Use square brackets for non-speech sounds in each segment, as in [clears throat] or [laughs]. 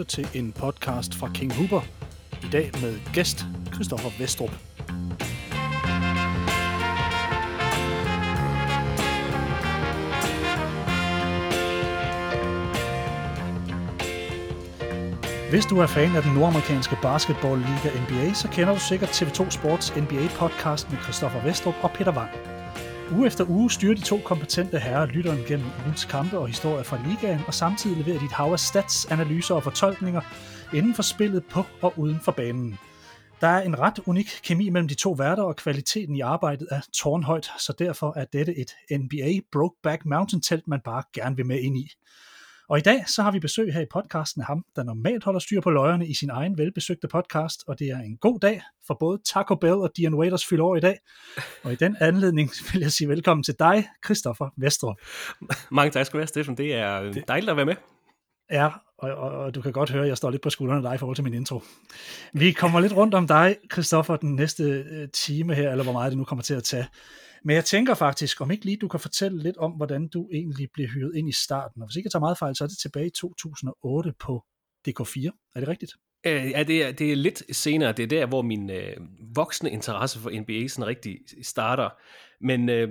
lytter til en podcast fra King Huber. I dag med gæst Christoffer Vestrup. Hvis du er fan af den nordamerikanske basketballliga NBA, så kender du sikkert TV2 Sports NBA podcast med Christoffer Vestrup og Peter Wang. Uge efter uge styrer de to kompetente herrer lytteren gennem ugens kampe og historier fra ligaen, og samtidig leverer de et hav af stats, analyser og fortolkninger inden for spillet på og uden for banen. Der er en ret unik kemi mellem de to værter, og kvaliteten i arbejdet er tårnhøjt, så derfor er dette et NBA Brokeback Mountain telt, man bare gerne vil med ind i. Og i dag så har vi besøg her i podcasten af ham, der normalt holder styr på løjerne i sin egen velbesøgte podcast, og det er en god dag for både Taco Bell og Dion Waiters fylder år i dag. Og i den anledning [laughs] vil jeg sige velkommen til dig, Christoffer Vestrup. Mange tak skal du have, Stefan. Det er dejligt at være med. Ja, og, og, og du kan godt høre, at jeg står lidt på skuldrene af dig i forhold til min intro. Vi kommer lidt rundt om dig, Christoffer, den næste øh, time her, eller hvor meget det nu kommer til at tage. Men jeg tænker faktisk, om ikke lige du kan fortælle lidt om, hvordan du egentlig blev hyret ind i starten. Og hvis ikke jeg tager meget fejl, så er det tilbage i 2008 på DK4. Er det rigtigt? Øh, ja, det er, det er lidt senere. Det er der, hvor min øh, voksne interesse for NBA sådan rigtig starter. Men øh,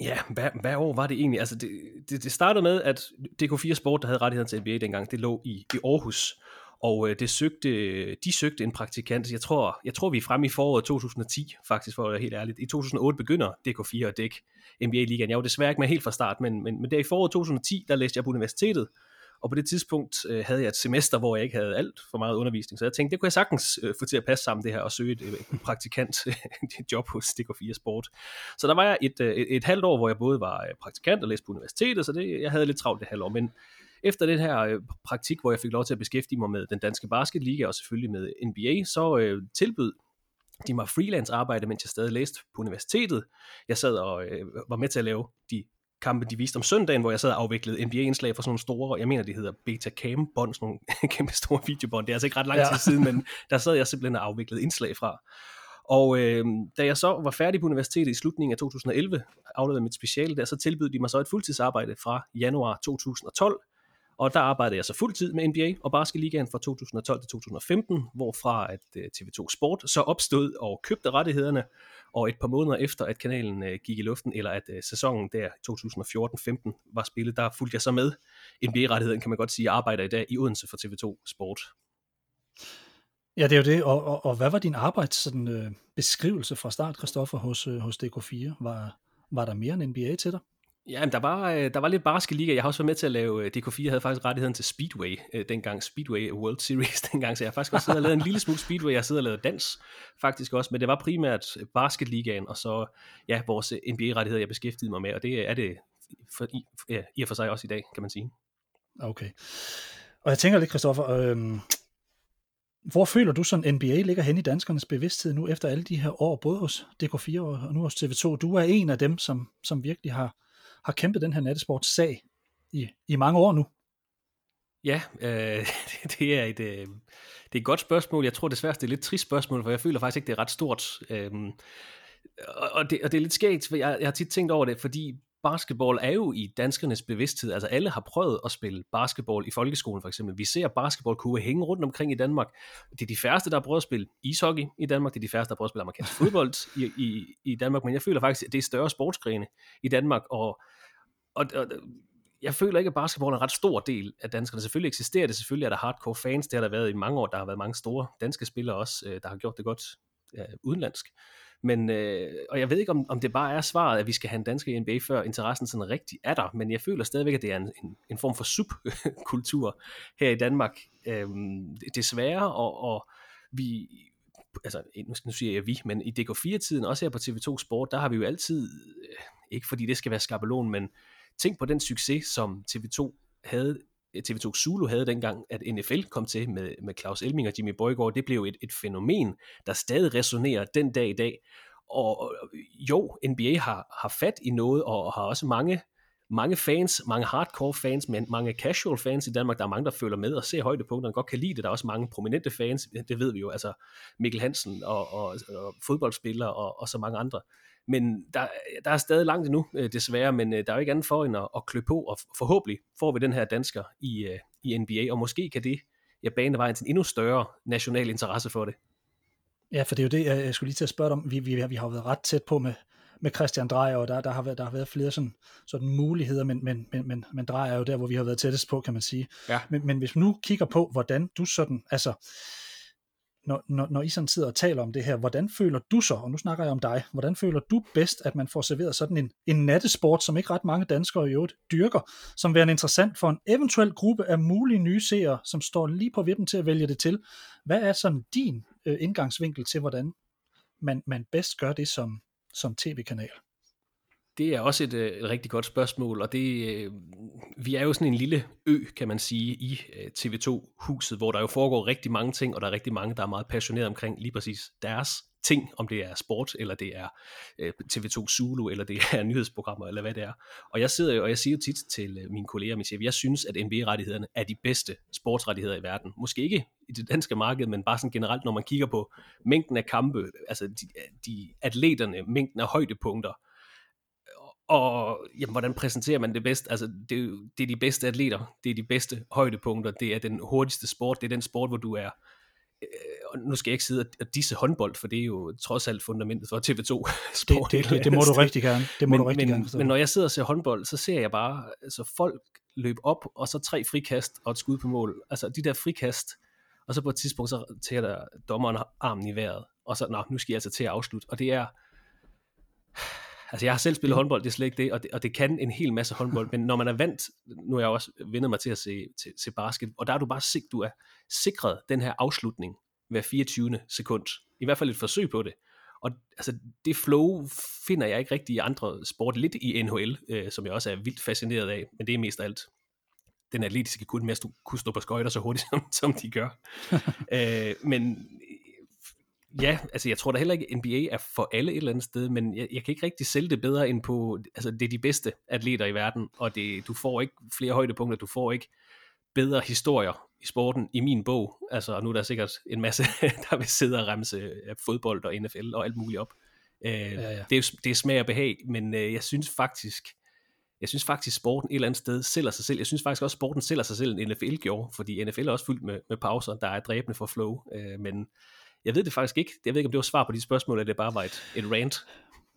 ja, hvad, hvad år var det egentlig? Altså, det, det, det startede med, at DK4 Sport, der havde rettigheden til NBA dengang, det lå i, i Aarhus og øh, det søgte, de søgte en praktikant. Jeg tror, jeg tror, vi er fremme i foråret 2010, faktisk for at være helt ærligt. I 2008 begynder DK4 at dække NBA-ligaen. Jeg var desværre ikke med helt fra start, men, men, men der i foråret 2010, der læste jeg på universitetet, og på det tidspunkt øh, havde jeg et semester, hvor jeg ikke havde alt for meget undervisning, så jeg tænkte, det kunne jeg sagtens øh, få til at passe sammen det her, og søge et, øh, praktikant [laughs] et job hos DK4 Sport. Så der var jeg et, øh, et, et halvt år, hvor jeg både var øh, praktikant og læste på universitetet, så det, jeg havde lidt travlt det halvår, men efter den her øh, praktik, hvor jeg fik lov til at beskæftige mig med den danske basketliga og selvfølgelig med NBA, så øh, tilbød de mig freelance arbejde, mens jeg stadig læste på universitetet. Jeg sad og øh, var med til at lave de kampe, de viste om søndagen, hvor jeg sad og afviklede NBA-indslag for sådan nogle store, jeg mener, de hedder Betacam-bånd, sådan nogle [laughs] kæmpe store videobånd. Det er altså ikke ret lang tid ja. siden, men der sad jeg simpelthen og afviklede indslag fra. Og øh, da jeg så var færdig på universitetet i slutningen af 2011, afleverede mit speciale der, så tilbød de mig så et fuldtidsarbejde fra januar 2012, og der arbejdede jeg så fuldtid med NBA og Basketligaen fra 2012 til 2015, hvorfra at øh, TV2 Sport så opstod og købte rettighederne, og et par måneder efter, at kanalen øh, gik i luften, eller at øh, sæsonen der 2014-15 var spillet, der fulgte jeg så med. NBA-rettigheden kan man godt sige, arbejder i dag i Odense for TV2 Sport. Ja, det er jo det. Og, og, og hvad var din arbejds sådan, øh, beskrivelse fra start, Christoffer, hos, hos DK4? Var, var der mere end NBA til dig? Ja, der var, øh, der var lidt basketliga. Jeg har også været med til at lave, øh, DK4 havde faktisk rettigheden til Speedway øh, dengang, Speedway World Series [laughs] dengang, så jeg har faktisk også siddet og lavet en lille smule Speedway, jeg sidder og lavet dans faktisk også, men det var primært basketligaen, og så ja, vores NBA-rettigheder, jeg beskæftigede mig med, og det er det for, i, ja, i og for sig også i dag, kan man sige. Okay. Og jeg tænker lidt, Christoffer, øhm, hvor føler du sådan, NBA ligger hen i danskernes bevidsthed nu, efter alle de her år, både hos DK4 og nu hos TV2? Du er en af dem, som, som virkelig har har kæmpet den her nattesports sag i, i mange år nu? Ja, øh, [laughs] det, er et, øh, det er et godt spørgsmål. Jeg tror desværre, det er et lidt trist spørgsmål, for jeg føler faktisk ikke, det er ret stort. Øh, og, det, og det er lidt skægt, for jeg, jeg har tit tænkt over det, fordi basketball er jo i danskernes bevidsthed. Altså alle har prøvet at spille basketball i folkeskolen for eksempel. Vi ser basketballkure hænge rundt omkring i Danmark. Det er de færreste, der har prøvet at spille ishockey i Danmark. Det er de færreste, der har prøvet at spille amerikansk [laughs] fodbold i, i, i Danmark. Men jeg føler faktisk, at det er større sportsgrene i Danmark. Og, og, og jeg føler ikke, at basketball er en ret stor del af danskerne. Selvfølgelig eksisterer det, selvfølgelig er der hardcore fans, det har der været i mange år, der har været mange store danske spillere også, øh, der har gjort det godt øh, udenlandsk. Men, øh, og jeg ved ikke, om, om det bare er svaret, at vi skal have en dansk NBA, før interessen sådan rigtig er der, men jeg føler stadigvæk, at det er en, en, en form for subkultur her i Danmark, øh, desværre, og, og vi, altså nu siger jeg vi, men i DK4-tiden, også her på TV2 Sport, der har vi jo altid, øh, ikke fordi det skal være skabelon, men tænk på den succes, som TV2 havde Øh, TV2 Zulu havde dengang, at NFL kom til med, med Claus Elming og Jimmy Borgård, det blev et, et fænomen, der stadig resonerer den dag i dag. Og jo, NBA har, har fat i noget, og har også mange, mange fans, mange hardcore fans, men mange casual fans i Danmark. Der er mange, der følger med og ser højdepunkterne, godt kan lide det. Der er også mange prominente fans, det ved vi jo, altså Mikkel Hansen og, og, og fodboldspillere og, og så mange andre. Men der, der er stadig langt endnu, øh, desværre, men øh, der er jo ikke andet for end at, at klø på, og forhåbentlig får vi den her dansker i, øh, i NBA, og måske kan det ja, bane vejen til en endnu større national interesse for det. Ja, for det er jo det, jeg skulle lige til at spørge om. Vi, vi, vi har jo været ret tæt på med, med Christian Drejer, og der, der, har været, der har været flere sådan, sådan muligheder, men, men, men, men, men Drejer er jo der, hvor vi har været tættest på, kan man sige. Ja. Men, men hvis vi nu kigger på, hvordan du sådan, altså, når, når, når I sådan sidder og taler om det her, hvordan føler du så, og nu snakker jeg om dig, hvordan føler du bedst, at man får serveret sådan en, en nattesport, som ikke ret mange danskere i øvrigt dyrker, som værende interessant for en eventuel gruppe af mulige nye seere, som står lige på vippen til at vælge det til. Hvad er sådan din øh, indgangsvinkel til, hvordan man, man bedst gør det som, som tv-kanal? Det er også et, øh, et rigtig godt spørgsmål, og det, øh, vi er jo sådan en lille ø, kan man sige, i øh, TV2-huset, hvor der jo foregår rigtig mange ting, og der er rigtig mange, der er meget passionerede omkring lige præcis deres ting, om det er sport, eller det er øh, TV2 Zulu, eller det er [laughs] nyhedsprogrammer, eller hvad det er. Og jeg sidder jo, og jeg siger jo tit til øh, mine kolleger, min chef, jeg synes, at NBA-rettighederne er de bedste sportsrettigheder i verden. Måske ikke i det danske marked, men bare sådan generelt, når man kigger på mængden af kampe, altså de, de atleterne, mængden af højdepunkter, og jamen, hvordan præsenterer man det bedst? Altså, det, det er de bedste atleter, det er de bedste højdepunkter, det er den hurtigste sport, det er den sport, hvor du er øh, og nu skal jeg ikke sidde og disse håndbold, for det er jo trods alt fundamentet for TV2-sport. Det, [laughs] det, det, det må du rigtig gerne. Det må men, du rigtig men, gerne men når jeg sidder og ser håndbold, så ser jeg bare altså folk løbe op, og så tre frikast og et skud på mål. Altså de der frikast, og så på et tidspunkt, så tager der dommeren armen i vejret, og så, nå, nu skal jeg altså til at afslutte. Og det er, Altså jeg har selv spillet håndbold, det er slet ikke det, og det, og det kan en hel masse håndbold, men når man er vant, nu er jeg også vendet mig til at se, til, se basket, og der er du bare sik, du er sikret den her afslutning hver 24. sekund. I hvert fald et forsøg på det. Og altså, det flow finder jeg ikke rigtig i andre sport, lidt i NHL, øh, som jeg også er vildt fascineret af, men det er mest af alt den atletiske kun med at kunne stå på skøjter så hurtigt, [laughs] som, som de gør. [laughs] øh, men Ja, altså jeg tror da heller ikke, NBA er for alle et eller andet sted, men jeg, jeg kan ikke rigtig sælge det bedre end på, altså det er de bedste atleter i verden, og det, du får ikke flere højdepunkter, du får ikke bedre historier i sporten i min bog. Altså nu er der sikkert en masse, [laughs] der vil sidde og remse fodbold og NFL og alt muligt op. Øh, ja, ja. Det, er, det er smag og behag, men øh, jeg synes faktisk, jeg synes faktisk, sporten et eller andet sted sælger sig selv. Jeg synes faktisk også, sporten sælger sig selv, en NFL gjorde, fordi NFL er også fyldt med, med pauser, der er dræbende for flow, øh, men jeg ved det faktisk ikke. Jeg ved ikke, om det var svar på de spørgsmål, eller det bare var et, et rant.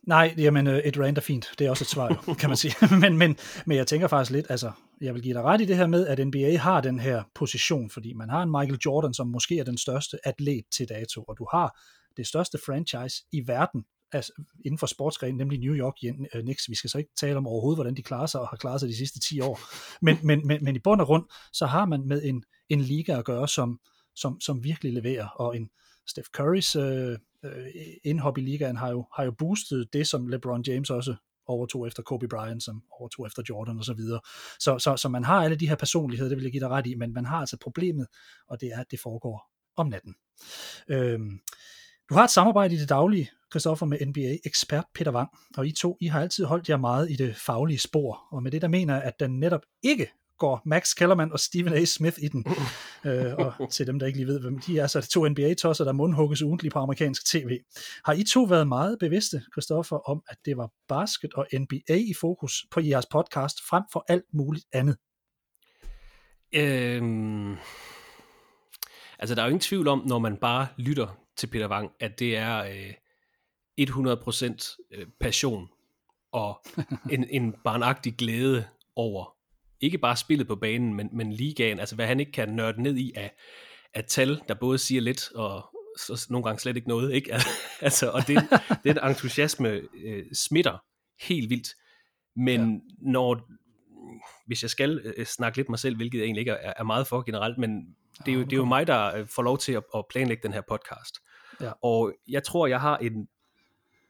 Nej, jamen øh, et rant er fint. Det er også et svar, [laughs] kan man sige. [laughs] men, men, men jeg tænker faktisk lidt, altså, jeg vil give dig ret i det her med, at NBA har den her position, fordi man har en Michael Jordan, som måske er den største atlet til dato, og du har det største franchise i verden, altså inden for sportsgrenen, nemlig New York øh, Knicks. Vi skal så ikke tale om overhovedet, hvordan de klarer sig og har klaret sig de sidste 10 år. Men, men, men, men i bund og grund, så har man med en, en liga at gøre, som, som, som virkelig leverer, og en, Steph Currys øh, øh, indhop i ligaen har jo, har jo boostet det, som LeBron James også overtog efter Kobe Bryant, som overtog efter Jordan og så videre. Så, så, så man har alle de her personligheder, det vil jeg give dig ret i, men man har altså problemet, og det er, at det foregår om natten. Øhm, du har et samarbejde i det daglige, Christoffer, med NBA-ekspert Peter Wang, og I to, I har altid holdt jer meget i det faglige spor, og med det der mener at den netop ikke går Max Kellerman og Stephen A. Smith i den. øh, og [laughs] til dem, der ikke lige ved, hvem de er, så er det to NBA-tosser, der mundhugges ugentligt på amerikansk tv. Har I to været meget bevidste, Christoffer, om, at det var basket og NBA i fokus på jeres podcast, frem for alt muligt andet? Øhm, altså, der er jo ingen tvivl om, når man bare lytter til Peter Wang, at det er øh, 100% øh, passion og [laughs] en, en barnagtig glæde over ikke bare spillet på banen, men, men ligaen, altså hvad han ikke kan nørde ned i af, af tal, der både siger lidt, og så nogle gange slet ikke noget, ikke? [laughs] altså, og det, den entusiasme øh, smitter helt vildt, men ja. når, hvis jeg skal øh, snakke lidt mig selv, hvilket jeg egentlig ikke er, er meget for generelt, men det er, jo, det er jo mig, der øh, får lov til at, at planlægge den her podcast. Ja. Og jeg tror, jeg har en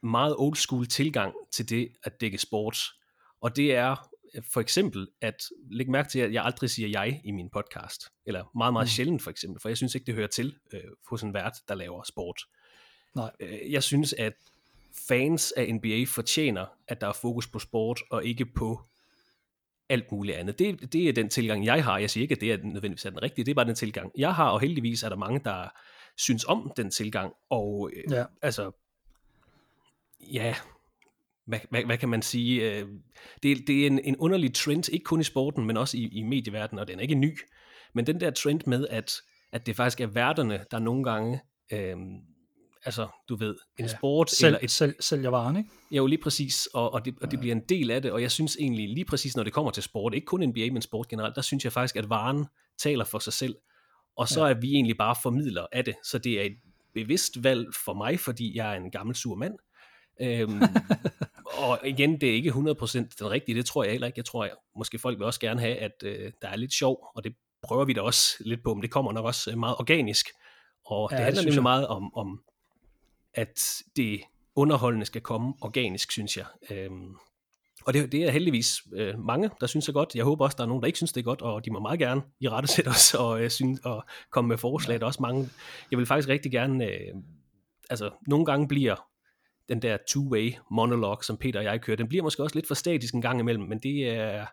meget old school tilgang til det at dække sport. Og det er for eksempel at lægge mærke til, at jeg aldrig siger jeg i min podcast, eller meget, meget mm. sjældent for eksempel, for jeg synes ikke, det hører til øh, hos en vært, der laver sport. Nej. Øh, jeg synes, at fans af NBA fortjener, at der er fokus på sport, og ikke på alt muligt andet. Det, det er den tilgang, jeg har. Jeg siger ikke, at det er nødvendigvis er den rigtige, det er bare den tilgang, jeg har, og heldigvis er der mange, der synes om den tilgang, og øh, ja. altså, ja, hvad, hvad, hvad kan man sige, øh, det, det er en, en underlig trend, ikke kun i sporten, men også i, i medieverdenen, og den er ikke ny, Men den der trend med, at, at det faktisk er værterne, der nogle gange, øh, altså du ved, en ja, sport selv, eller et... Selv, sælger varen, ikke? Jo, lige præcis, og, og, det, og det bliver en del af det, og jeg synes egentlig lige præcis, når det kommer til sport, ikke kun NBA, men sport generelt, der synes jeg faktisk, at varen taler for sig selv, og så ja. er vi egentlig bare formidler af det, så det er et bevidst valg for mig, fordi jeg er en gammel sur mand, øhm, [laughs] og igen, det er ikke 100% den rigtige, det tror jeg heller ikke. Jeg tror, at måske folk vil også gerne have, at øh, der er lidt sjov, og det prøver vi da også lidt på, men det kommer nok også øh, meget organisk. Og ja, det handler nemlig meget om, om, at det underholdende skal komme organisk, synes jeg. Øhm, og det, det er heldigvis øh, mange, der synes det godt. Jeg håber også, der er nogen, der ikke synes det er godt, og de må meget gerne i rette sætte os [laughs] og, øh, synes, og komme med forslag. Der er også mange. Jeg vil faktisk rigtig gerne... Øh, altså, nogle gange bliver den der two-way monolog, som Peter og jeg kører, den bliver måske også lidt for statisk en gang imellem, men det er,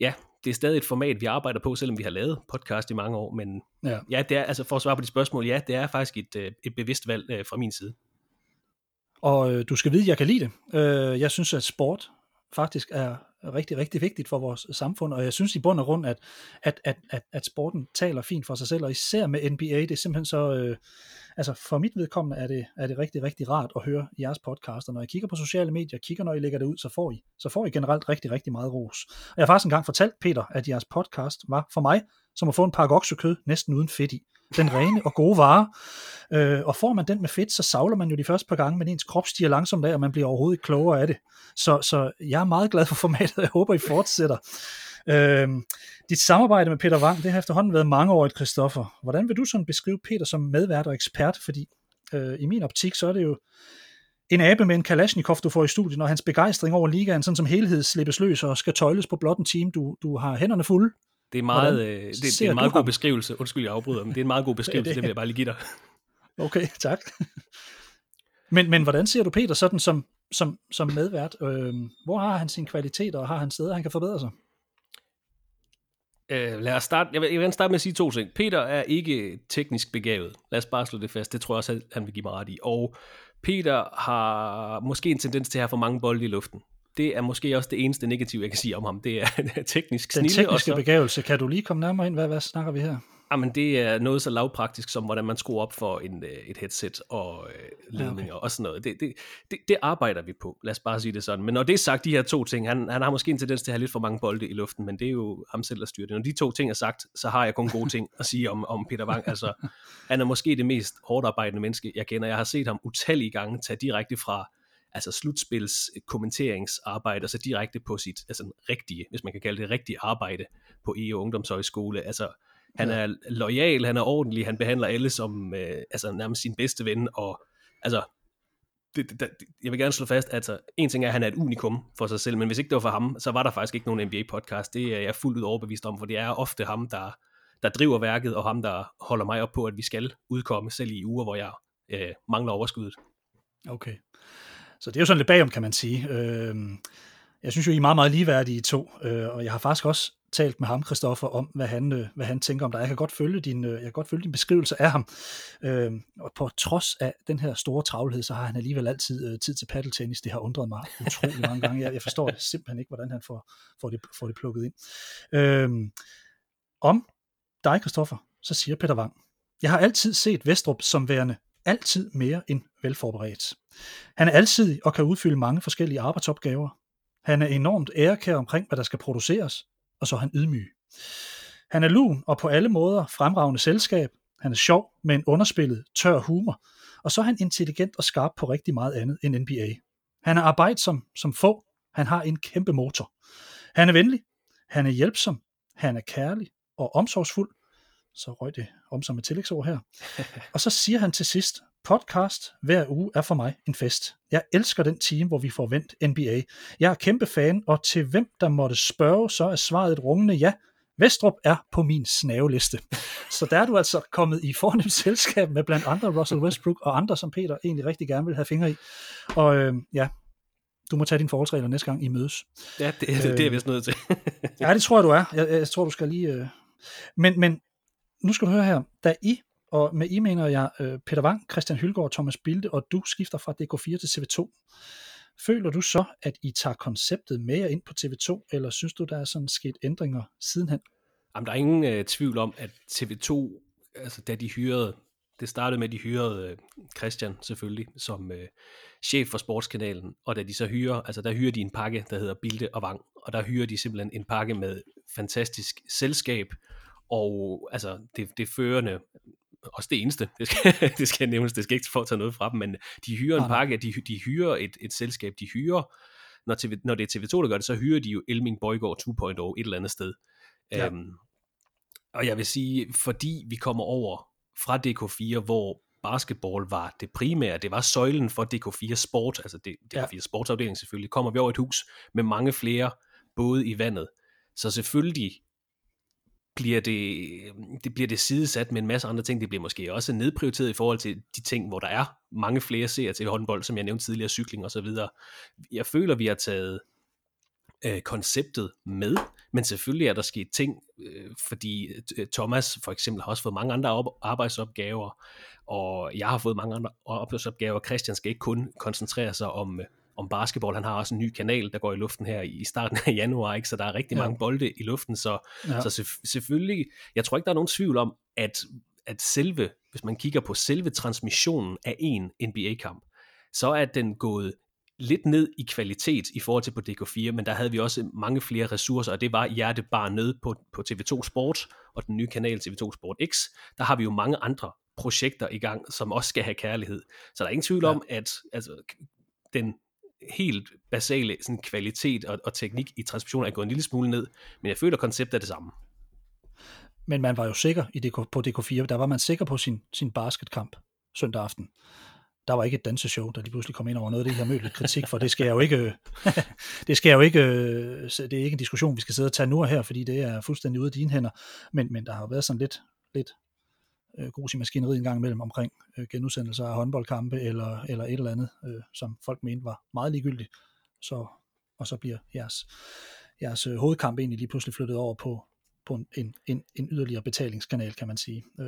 ja, det er stadig et format, vi arbejder på, selvom vi har lavet podcast i mange år, men ja, ja det er, altså for at svare på de spørgsmål, ja, det er faktisk et, øh, et bevidst valg øh, fra min side. Og øh, du skal vide, at jeg kan lide det. Øh, jeg synes, at sport faktisk er rigtig, rigtig vigtigt for vores samfund, og jeg synes i bund og grund, at, at, at, at, at sporten taler fint for sig selv, og især med NBA, det er simpelthen så, øh, altså for mit vedkommende er det, er det rigtig, rigtig rart at høre jeres podcast, og når jeg kigger på sociale medier, kigger når I lægger det ud, så får I, så får I generelt rigtig, rigtig meget ros. Og jeg har faktisk engang fortalt Peter, at jeres podcast var for mig, som at få en pakke oksekød næsten uden fedt i. Den rene og gode vare. Øh, og får man den med fedt, så savler man jo de første par gange, men ens krop stiger langsomt af, og man bliver overhovedet ikke klogere af det. Så, så jeg er meget glad for formatet, og jeg håber, I fortsætter. Øh, dit samarbejde med Peter Wang, det har efterhånden været mange år, Christoffer. Hvordan vil du sådan beskrive Peter som medvært og ekspert? Fordi øh, i min optik, så er det jo en abe med en Kalashnikov, du får i studiet, når hans begejstring over ligaen, sådan som helhed slippes løs og skal tøjles på blot en team, du, du har hænderne fulde. Det er, meget, øh, det, det er en meget god ham? beskrivelse. Undskyld, jeg afbryder, men det er en meget god beskrivelse, det, [laughs] det vil jeg bare lige give dig. Okay, tak. men, men hvordan ser du Peter sådan som, som, som medvært? Øh, hvor har han sine kvaliteter, og har han steder, han kan forbedre sig? Øh, lad os starte. Jeg vil, jeg vil starte med at sige to ting. Peter er ikke teknisk begavet. Lad os bare slå det fast. Det tror jeg også, han vil give mig ret i. Og Peter har måske en tendens til at have for mange bolde i luften det er måske også det eneste negative, jeg kan sige om ham. Det er [laughs] teknisk snille. Den tekniske begævelse, kan du lige komme nærmere ind? Hvad, hvad snakker vi her? Jamen, det er noget så lavpraktisk som, hvordan man skruer op for en, øh, et headset og øh, ledninger okay. og sådan noget. Det, det, det, det arbejder vi på, lad os bare sige det sådan. Men når det er sagt, de her to ting, han, han har måske en tendens til at have lidt for mange bolde i luften, men det er jo ham selv, der styrer det. Når de to ting er sagt, så har jeg kun gode ting at sige om, om Peter Wang. Altså, han er måske det mest hårdt arbejdende menneske, jeg kender. Jeg har set ham utallige gange tage direkte fra altså slutspils kommenteringsarbejde, og så direkte på sit altså rigtige, hvis man kan kalde det rigtige arbejde på EU Ungdomshøjskole. Altså, han ja. er lojal, han er ordentlig, han behandler alle som øh, altså nærmest sin bedste ven, og altså, det, det, det, jeg vil gerne slå fast, at altså, en ting er, at han er et unikum for sig selv, men hvis ikke det var for ham, så var der faktisk ikke nogen NBA-podcast. Det er jeg fuldt ud overbevist om, for det er ofte ham, der, der driver værket, og ham, der holder mig op på, at vi skal udkomme, selv i uger, hvor jeg øh, mangler overskuddet. Okay. Så det er jo sådan lidt bagom, kan man sige. Øh, jeg synes jo, I er meget, meget ligeværdige to, øh, og jeg har faktisk også talt med ham, Christoffer, om, hvad han, øh, hvad han tænker om dig. Jeg kan godt følge din, øh, jeg kan godt følge din beskrivelse af ham. Øh, og på trods af den her store travlhed, så har han alligevel altid øh, tid til paddeltennis. Det har undret mig utrolig mange gange. Jeg, jeg forstår det simpelthen ikke, hvordan han får, får, det, får det plukket ind. Øh, om dig, Christoffer, så siger Peter Wang, jeg har altid set Vestrup som værende altid mere end velforberedt. Han er alsidig og kan udfylde mange forskellige arbejdsopgaver. Han er enormt ærekær omkring, hvad der skal produceres, og så er han ydmyg. Han er lun og på alle måder fremragende selskab. Han er sjov med en underspillet, tør humor. Og så er han intelligent og skarp på rigtig meget andet end NBA. Han er arbejdsom som få. Han har en kæmpe motor. Han er venlig. Han er hjælpsom. Han er kærlig og omsorgsfuld så røg det om som et tillægsord her. Og så siger han til sidst, podcast hver uge er for mig en fest. Jeg elsker den time, hvor vi får vendt NBA. Jeg er kæmpe fan, og til hvem der måtte spørge, så er svaret et rungende ja. Vestrup er på min snaveliste. Så der er du altså kommet i fornemt selskab med blandt andre Russell Westbrook og andre, som Peter egentlig rigtig gerne vil have fingre i. Og øh, ja, du må tage dine forholdsregler næste gang I mødes. Ja, det, det, det er jeg vist nødt til. ja, det tror jeg, du er. Jeg, jeg tror, du skal lige... Øh... Men, men nu skal du høre her, da I, og med I mener jeg øh, Peter Wang, Christian Hylgaard Thomas Bilde, og du skifter fra DK4 til TV2, føler du så, at I tager konceptet mere ind på TV2, eller synes du, der er sådan sket ændringer sidenhen? Jamen, der er ingen øh, tvivl om, at TV2, altså da de hyrede, det startede med, at de hyrede øh, Christian selvfølgelig som øh, chef for sportskanalen, og da de så hyrer, altså der hyrer de en pakke, der hedder Bilde og Vang, og der hyrer de simpelthen en pakke med fantastisk selskab, og altså det, det førende, også det eneste, det skal, [laughs] det skal nævnes, det skal ikke få tage noget fra dem, men de hyrer en pakke, de, de hyrer et, et selskab, de hyrer, når, TV, når det er TV2, der gør det, så hyrer de jo Elming Bøjgaard 2.0 et eller andet sted. Ja. Øhm, og jeg vil sige, fordi vi kommer over fra DK4, hvor basketball var det primære, det var søjlen for DK4 Sport, altså DK4 ja. Sportsafdeling selvfølgelig, kommer vi over et hus med mange flere både i vandet. Så selvfølgelig bliver det, det bliver det sidesat med en masse andre ting. Det bliver måske også nedprioriteret i forhold til de ting, hvor der er mange flere seere til håndbold, som jeg nævnte tidligere, cykling og så videre. Jeg føler, vi har taget øh, konceptet med, men selvfølgelig er der sket ting, øh, fordi øh, Thomas for eksempel har også fået mange andre op- arbejdsopgaver, og jeg har fået mange andre arbejdsopgaver. Christian skal ikke kun koncentrere sig om, øh, om basketball. Han har også en ny kanal, der går i luften her i starten af januar, ikke? så der er rigtig ja. mange bolde i luften. Så, ja. så selv, selvfølgelig, jeg tror ikke, der er nogen tvivl om, at, at selve, hvis man kigger på selve transmissionen af en NBA-kamp, så er den gået lidt ned i kvalitet i forhold til på DK4, men der havde vi også mange flere ressourcer, og det var hjertet bare nede på, på TV2 Sport og den nye kanal TV2 Sport X. Der har vi jo mange andre projekter i gang, som også skal have kærlighed. Så der er ingen tvivl ja. om, at altså, den helt basale sådan, kvalitet og, og teknik i transmission er gået en lille smule ned, men jeg føler, at konceptet er det samme. Men man var jo sikker i DK, på DK4, der var man sikker på sin, sin basketkamp søndag aften. Der var ikke et danseshow, der lige pludselig kom ind over noget af det, her har kritik for. Det skal jeg jo ikke, [laughs] det skal jeg jo ikke, det er ikke en diskussion, vi skal sidde og tage nu og her, fordi det er fuldstændig ude af dine hænder. Men, men der har jo været sådan lidt, lidt øh, grus i maskineriet en gang imellem omkring øh, genudsendelser af håndboldkampe eller, eller et eller andet, øh, som folk mente var meget ligegyldigt. Så, og så bliver jeres, jeres øh, hovedkamp egentlig lige pludselig flyttet over på, på en, en, en, en yderligere betalingskanal, kan man sige. Øh,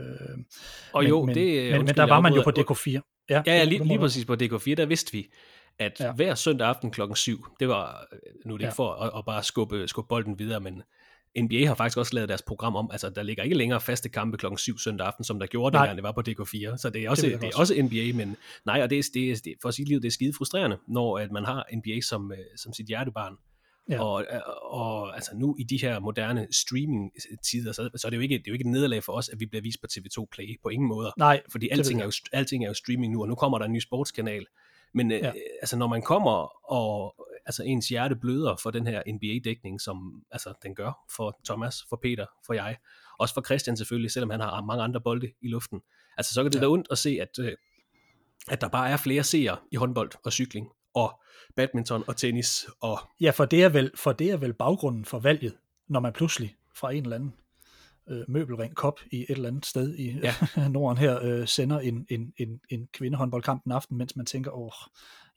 og men, jo, men, det, men, men der var man jo på DK4. Ja, ja, ja lige, lige præcis på DK4, der vidste vi, at ja. hver søndag aften klokken 7, det var, nu er det ja. ikke for at, at bare skubbe, skubbe bolden videre, men NBA har faktisk også lavet deres program om, altså der ligger ikke længere faste kampe klokken 7 søndag aften, som der gjorde, dengang det var på DK4, så det er også, det, det er også NBA, men nej, og det er, det er, det, for at sige livet, det er skide frustrerende, når at man har NBA som, øh, som sit hjertebarn, Ja. Og, og altså nu i de her moderne streaming-tider, så, så er det jo ikke, det er jo ikke et nederlag for os, at vi bliver vist på TV2 Play, på ingen måde. Nej, fordi alting er, jo, alting er jo streaming nu, og nu kommer der en ny sportskanal. Men øh, ja. øh, altså når man kommer, og altså ens hjerte bløder for den her NBA-dækning, som altså, den gør for Thomas, for Peter, for jeg, også for Christian selvfølgelig, selvom han har mange andre bolde i luften. Altså så kan det ja. da ondt at se, at, øh, at der bare er flere seere i håndbold og cykling, og badminton og tennis. Og... Ja, for det, er vel, for det er vel baggrunden for valget, når man pludselig fra en eller anden øh, møbelring kop i et eller andet sted i ja. [laughs] Norden her, øh, sender en, en, en, en kvindehåndboldkamp en aften, mens man tænker, åh,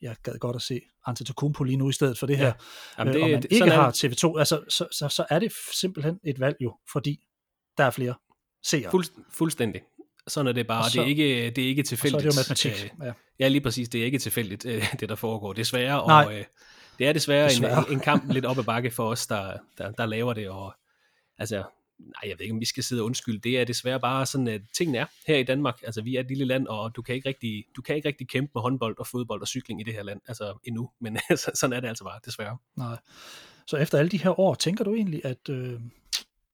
jeg gad godt at se Antetokounmpo lige nu i stedet for det her. Ja. Jamen det, øh, og man det, ikke har TV2, altså, så, så, så er det simpelthen et valg jo, fordi der er flere seere. Fuld, fuldstændig. Sådan er det bare. Så, det, er ikke, det er ikke tilfældigt. Og så er det jo matematik. Øh, ja. ja, lige præcis. Det er ikke tilfældigt, øh, [laughs] det der foregår. Desværre. Og, Nej. Øh, det er desværre, desværre. En, en kamp lidt op ad bakke for os, der, der, der laver det. Og, altså, nej, jeg ved ikke, om vi skal sidde og undskylde. Det er desværre bare sådan, at tingene er her i Danmark. Altså, vi er et lille land, og du kan ikke rigtig, du kan ikke rigtig kæmpe med håndbold og fodbold og cykling i det her land, altså endnu. [laughs] Men altså, sådan er det altså bare, desværre. Nej. Så efter alle de her år, tænker du egentlig, at øh,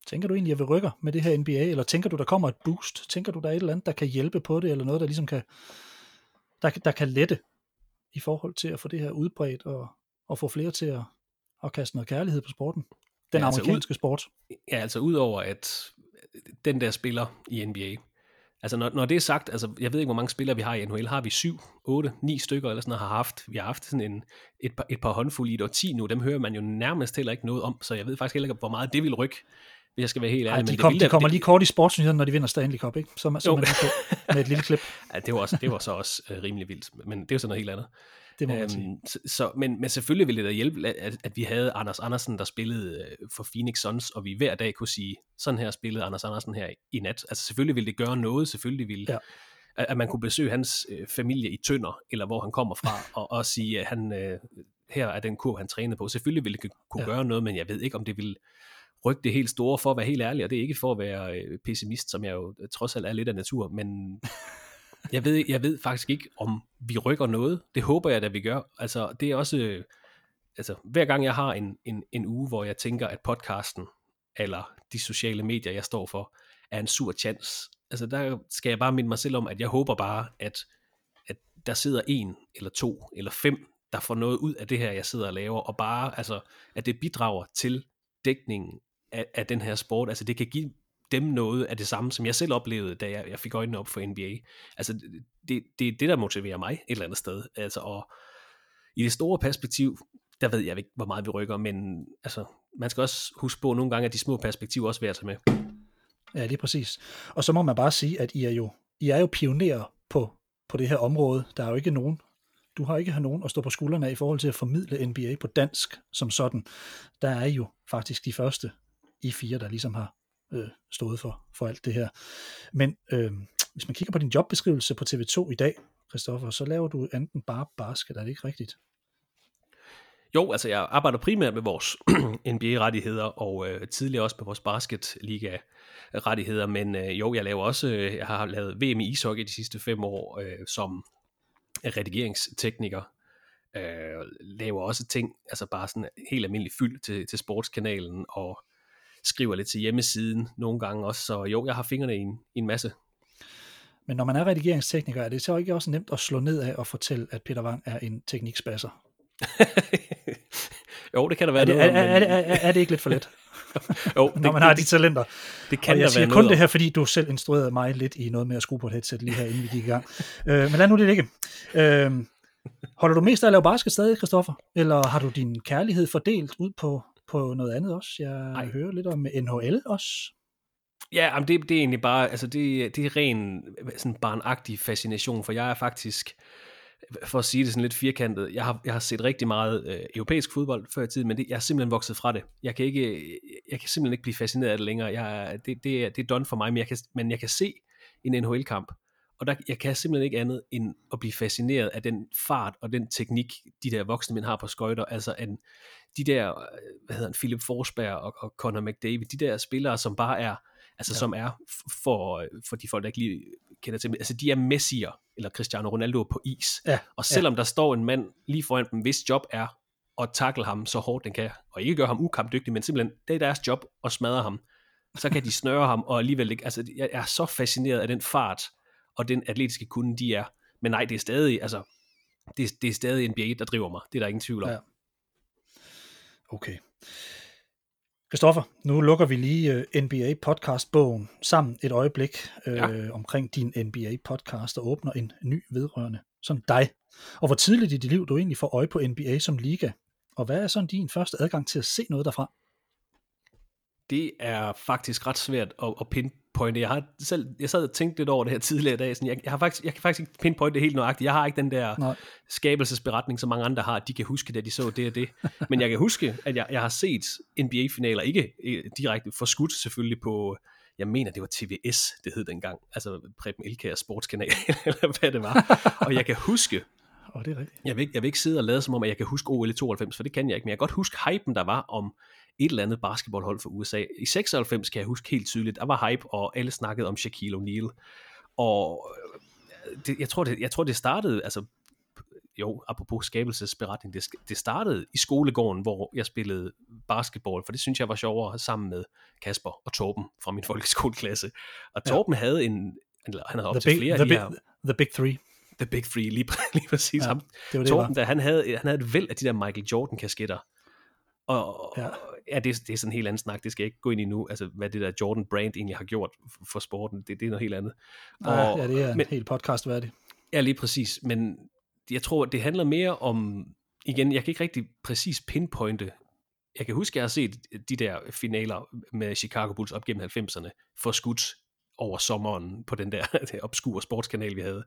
tænker du egentlig, at vi rykker med det her NBA, eller tænker du, der kommer et boost? Tænker du, der er et eller andet, der kan hjælpe på det, eller noget, der ligesom kan, der, der kan lette i forhold til at få det her udbredt og, og få flere til at, at kaste noget kærlighed på sporten? Den ja, altså amerikanske ud, sport. Ja, altså udover at den der spiller i NBA, altså når, når det er sagt, altså jeg ved ikke, hvor mange spillere vi har i NHL, har vi syv, otte, ni stykker eller sådan noget, har haft, vi har haft sådan en, et, par, et par håndfulde i et ti nu, dem hører man jo nærmest heller ikke noget om, så jeg ved faktisk heller ikke, hvor meget det vil rykke, hvis jeg skal være helt ærlig. Ej, de, kom, det de kommer det, lige kort i sportsnyhederne, når de vinder Stanley Cup, ikke? Så, så man med et lille klip. [laughs] ja, det var, også, det var så også uh, rimelig vildt, men det er jo sådan noget helt andet. Det må man sige. Øhm, så, så, men, men selvfølgelig ville det da hjælpe, at, at vi havde Anders Andersen, der spillede øh, for Phoenix Suns, og vi hver dag kunne sige, sådan her spillede Anders Andersen her i nat. Altså selvfølgelig ville det gøre noget, selvfølgelig ville, ja. at, at man kunne besøge hans øh, familie i Tønder, eller hvor han kommer fra, [laughs] og, og sige, at han, øh, her er den kur, han trænede på. Selvfølgelig ville det kunne ja. gøre noget, men jeg ved ikke, om det ville rykke det helt store, for at være helt ærlig, og det er ikke for at være øh, pessimist, som jeg jo trods alt er lidt af natur, men [laughs] jeg ved, jeg ved faktisk ikke, om vi rykker noget. Det håber jeg, at vi gør. Altså, det er også, øh, altså, hver gang jeg har en, en, en uge, hvor jeg tænker, at podcasten, eller de sociale medier, jeg står for, er en sur chance. Altså, der skal jeg bare minde mig selv om, at jeg håber bare, at, at der sidder en, eller to, eller fem, der får noget ud af det her, jeg sidder og laver, og bare, altså, at det bidrager til dækningen af, af den her sport. Altså, det kan give dem noget af det samme, som jeg selv oplevede, da jeg, jeg fik øjnene op for NBA. Altså, det, det er det, der motiverer mig et eller andet sted. Altså, og i det store perspektiv, der ved jeg ikke, hvor meget vi rykker, men altså, man skal også huske på nogle gange, at de små perspektiver også værd at tage med. Ja, lige præcis. Og så må man bare sige, at I er jo, I er jo pionerer på, på det her område. Der er jo ikke nogen, du har ikke nogen at stå på skuldrene af i forhold til at formidle NBA på dansk som sådan. Der er I jo faktisk de første i fire, der ligesom har øh, stået for, for alt det her. Men øh, hvis man kigger på din jobbeskrivelse på TV2 i dag, Christoffer, så laver du enten bare basket, er det ikke rigtigt? Jo, altså jeg arbejder primært med vores [clears throat] NBA-rettigheder, og øh, tidligere også med vores basketliga-rettigheder, men øh, jo, jeg laver også, øh, jeg har lavet VM i ishockey de sidste fem år øh, som redigeringstekniker, øh, laver også ting, altså bare sådan helt almindelig fyld til, til sportskanalen, og skriver lidt til hjemmesiden nogle gange også, så jo, jeg har fingrene i en, i en masse. Men når man er redigeringstekniker, er det så ikke også nemt at slå ned af og fortælle, at Peter Wang er en teknikspasser? [laughs] jo, det kan der være er det, noget er, er, er, er, er det ikke lidt for let? [laughs] jo, [laughs] når man har de talenter. Det kan og jeg siger kun noget det her, fordi du selv instruerede mig lidt i noget med at skrue på et headset lige her, inden vi gik i gang. øh, men lad nu det ligge. Øh, holder du mest af at lave basket stadig, Christoffer? Eller har du din kærlighed fordelt ud på, på noget andet også? Jeg Ej. hører lidt om NHL også. Ja, men det, det er egentlig bare, altså det, det er ren sådan barnagtig fascination, for jeg er faktisk, for at sige det sådan lidt firkantet, jeg har, jeg har set rigtig meget øh, europæisk fodbold før i tiden, men det, jeg er simpelthen vokset fra det. Jeg kan, ikke, jeg kan simpelthen ikke blive fascineret af det længere. Jeg, det, det, er, det er done for mig, men jeg kan, men jeg kan se en NHL-kamp, og der, jeg kan simpelthen ikke andet end at blive fascineret af den fart og den teknik, de der voksne mænd har på skøjter. Altså en, de der, hvad hedder han, Philip Forsberg og, og Conor McDavid, de der spillere, som bare er, altså ja. som er for, for de folk, der ikke lige kender til altså de er messier, eller Cristiano Ronaldo på is. Ja. Og selvom ja. der står en mand lige foran dem, hvis job er at takle ham så hårdt den kan, og ikke gøre ham ukampdygtig, men simpelthen, det er deres job at smadre ham, så kan de snøre ham, og alligevel ikke, altså jeg er så fascineret af den fart, og den atletiske kunde, de er. Men nej, det er stadig, altså, det, det er stadig NBA, der driver mig. Det er der ingen tvivl om. Ja. Okay. Kristoffer, nu lukker vi lige øh, NBA podcast-bogen sammen et øjeblik uh, ja. omkring din NBA podcast og åbner en ny vedrørende som dig. Og hvor tidligt i dit liv du egentlig får øje på NBA som liga, og hvad er sådan din første adgang til at se noget derfra? Det er faktisk ret svært at, at pinde pinpointe. Jeg har selv, jeg sad og tænkte lidt over det her tidligere i dag. Sådan, jeg, jeg, har faktisk, jeg kan faktisk ikke pinpointe det helt nøjagtigt. Jeg har ikke den der Nej. skabelsesberetning, som mange andre har. De kan huske, at de så det og det. [laughs] Men jeg kan huske, at jeg, jeg har set NBA-finaler, ikke direkte forskudt selvfølgelig på, jeg mener, det var TVS, det hed dengang. Altså Preben Elkær sportskanal, [laughs] eller hvad det var. Og jeg kan huske, Oh, det er rigtigt. Jeg vil, jeg vil ikke sidde og lade som om, at jeg kan huske OL i 92, for det kan jeg ikke, men jeg kan godt huske hypen, der var om et eller andet basketballhold for USA. I 96 kan jeg huske helt tydeligt, der var hype, og alle snakkede om Shaquille O'Neal. Og øh, det, jeg, tror, det, jeg tror, det startede, altså jo, apropos skabelsesberetning, det, det startede i skolegården, hvor jeg spillede basketball, for det synes jeg var sjovere sammen med Kasper og Torben fra min folkeskoleklasse. Og Torben ja. havde en, eller han havde op the til big, flere the, big, her, the Big Three. The Big Three, lige, [laughs] lige præcis. Ja, ham. Det var det, Torben, der, han, havde, han havde et væld af de der Michael Jordan-kasketter. Og, ja ja, det, det er sådan en helt anden snak, det skal jeg ikke gå ind i nu, altså hvad det der Jordan Brand egentlig har gjort for sporten, det, det er noget helt andet. Og, ja, det er men, helt podcast værdigt. Ja, lige præcis, men jeg tror, det handler mere om, igen, jeg kan ikke rigtig præcis pinpointe, jeg kan huske, jeg har set de der finaler med Chicago Bulls op gennem 90'erne, for skudt over sommeren på den der, [laughs] obskure sportskanal, vi havde.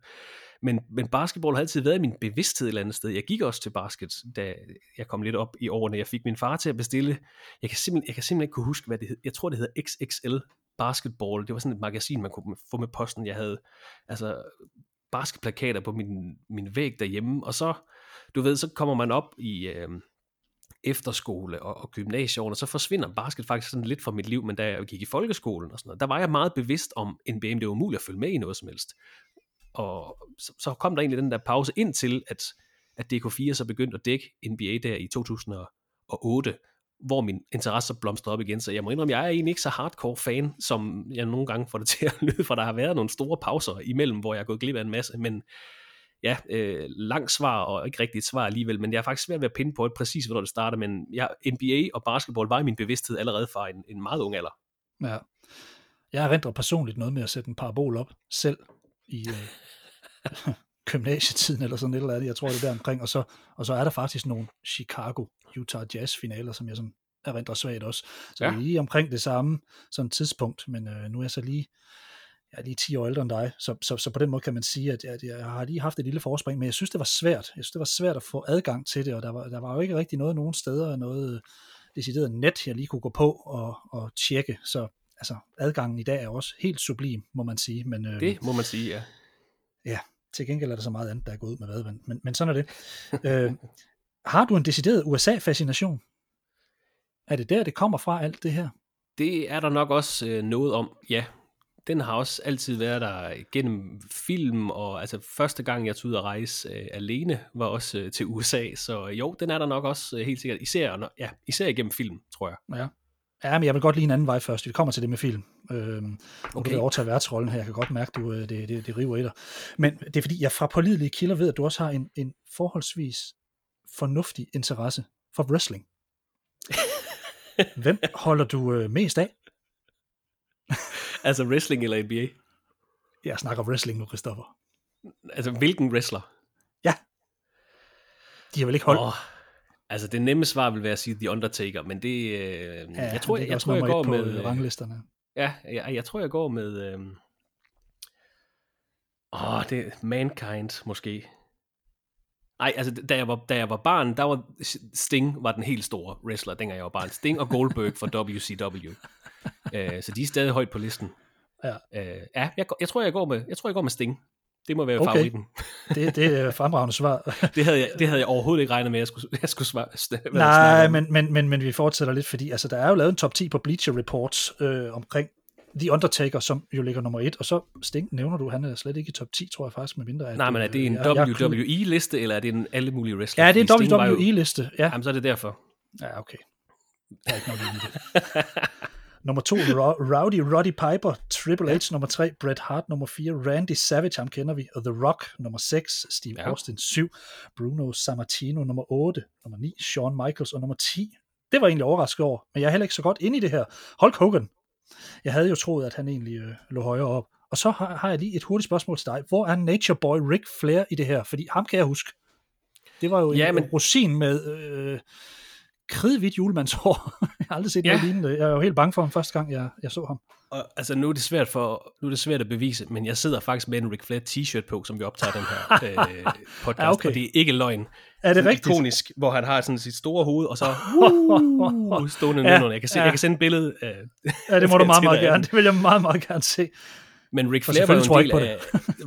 Men, men basketball har altid været i min bevidsthed et eller andet sted. Jeg gik også til basket, da jeg kom lidt op i årene. Jeg fik min far til at bestille. Jeg kan simpelthen, jeg kan simpelthen ikke kunne huske, hvad det hed. Jeg tror, det hedder XXL Basketball. Det var sådan et magasin, man kunne få med posten. Jeg havde altså basketplakater på min, min væg derhjemme. Og så, du ved, så kommer man op i... Øh, efterskole og, og gymnasieårene, så forsvinder basket faktisk sådan lidt fra mit liv, men da jeg gik i folkeskolen og sådan noget, der var jeg meget bevidst om NBA, men det var umuligt at følge med i noget som helst. Og så, så kom der egentlig den der pause ind til, at, at DK4 så begyndte at dække NBA der i 2008, hvor min interesse blomstrede op igen. Så jeg må indrømme, jeg er egentlig ikke så hardcore fan, som jeg nogle gange får det til at [laughs] lyde, for der har været nogle store pauser imellem, hvor jeg er gået glip af en masse, men ja, øh, langt svar og ikke rigtigt et svar alligevel, men jeg er faktisk svært ved at pinde på et præcis, hvornår det starter, men ja, NBA og basketball var i min bevidsthed allerede fra en, en meget ung alder. Ja. Jeg erindrer personligt noget med at sætte en parabol op selv i øh, [laughs] gymnasietiden eller sådan et eller andet. Jeg tror, det er der omkring. Og så, og så er der faktisk nogle Chicago Utah Jazz finaler, som jeg sådan erindrer svagt også. Så ja. lige omkring det samme sådan tidspunkt, men øh, nu er jeg så lige jeg er lige 10 år ældre end dig, så, så, så på den måde kan man sige, at jeg, jeg har lige haft et lille forspring, men jeg synes, det var svært. Jeg synes, det var svært at få adgang til det, og der var, der var jo ikke rigtig noget nogen steder, noget decideret net, jeg lige kunne gå på og, og tjekke, så altså, adgangen i dag er også helt sublim, må man sige. Men, øh, det må man sige, ja. Ja, til gengæld er der så meget andet, der er gået ud med hvad, men, men, men sådan er det. øh, har du en decideret USA-fascination? Er det der, det kommer fra, alt det her? Det er der nok også øh, noget om, ja den har også altid været der gennem film, og altså første gang jeg tog ud at rejse øh, alene, var også øh, til USA, så jo, den er der nok også øh, helt sikkert, især, ja, især igennem film, tror jeg. Ja. Ja, men jeg vil godt lige en anden vej først. Vi kommer til det med film. Øhm, okay. Du vil overtage værtsrollen her. Jeg kan godt mærke, du øh, det, det, det river i dig. Men det er fordi, jeg fra pålidelige kilder ved, at du også har en, en forholdsvis fornuftig interesse for wrestling. [laughs] Hvem holder du øh, mest af? Altså wrestling eller NBA? Jeg snakker wrestling nu, Christoffer. Altså, hvilken wrestler? Ja. De har vel ikke holdt? Oh, altså, det nemme svar vil være at sige The Undertaker, men det... Øh, ja, jeg tror, jeg, jeg, tror, jeg går med... Øh, ranglisterne. Ja, jeg, jeg tror, jeg går med... Øh, åh, oh, det er Mankind, måske. Nej, altså da jeg, var, da jeg var barn, der var Sting var den helt store wrestler, dengang jeg var barn. Sting og Goldberg fra WCW. Uh, [laughs] så de er stadig højt på listen. Ja, uh, ja jeg, jeg, tror, jeg går med, jeg tror, jeg går med Sting. Det må være okay. favoritten. [laughs] det, det er fremragende svar. [laughs] det, havde jeg, det havde jeg overhovedet ikke regnet med, at jeg skulle, jeg skulle svare. Nej, men, men, men, men vi fortsætter lidt, fordi altså, der er jo lavet en top 10 på Bleacher Reports øh, omkring The Undertaker, som jo ligger nummer et, og så Sting nævner du, han er slet ikke i top 10, tror jeg faktisk, med mindre. At, Nej, men er det en WWE-liste, eller er det en alle mulige wrestler? Ja, det er en WWE-liste, ja. Jamen, så er det derfor. Ja, okay. Der er ikke noget i det. Nummer to, Rowdy Roddy Piper. Triple H, nummer tre, Bret Hart, nummer fire, Randy Savage, ham kender vi, og The Rock, nummer 6, Steve ja. Austin, 7, Bruno Sammartino, nummer 8, nummer 9, Shawn Michaels, og nummer 10, det var egentlig overrasket over, men jeg er heller ikke så godt inde i det her. Hulk Hogan, jeg havde jo troet, at han egentlig øh, lå højere op. Og så har, har jeg lige et hurtigt spørgsmål til dig. Hvor er Nature Boy Rick Flair i det her? Fordi ham kan jeg huske. Det var jo ja, en, men... rosin med øh, kridhvidt julemandshår. [laughs] jeg har aldrig set ja. noget lignende. Jeg var jo helt bange for ham første gang, jeg, jeg så ham. Og, altså nu er det svært for nu er det svært at bevise, men jeg sidder faktisk med en Ric Flair t-shirt på, som vi optager den her [laughs] øh, podcast, ja, okay. og det er ikke løgn. Er det rigtigt? Ikonisk, hvor han har sådan sit store hoved, og så [laughs] uh, stående ja, Jeg kan, se, ja. jeg kan sende et billede af Ja, det må du meget, meget gerne. Det vil jeg meget, meget gerne se. Men Ric Flair, var jo en del af,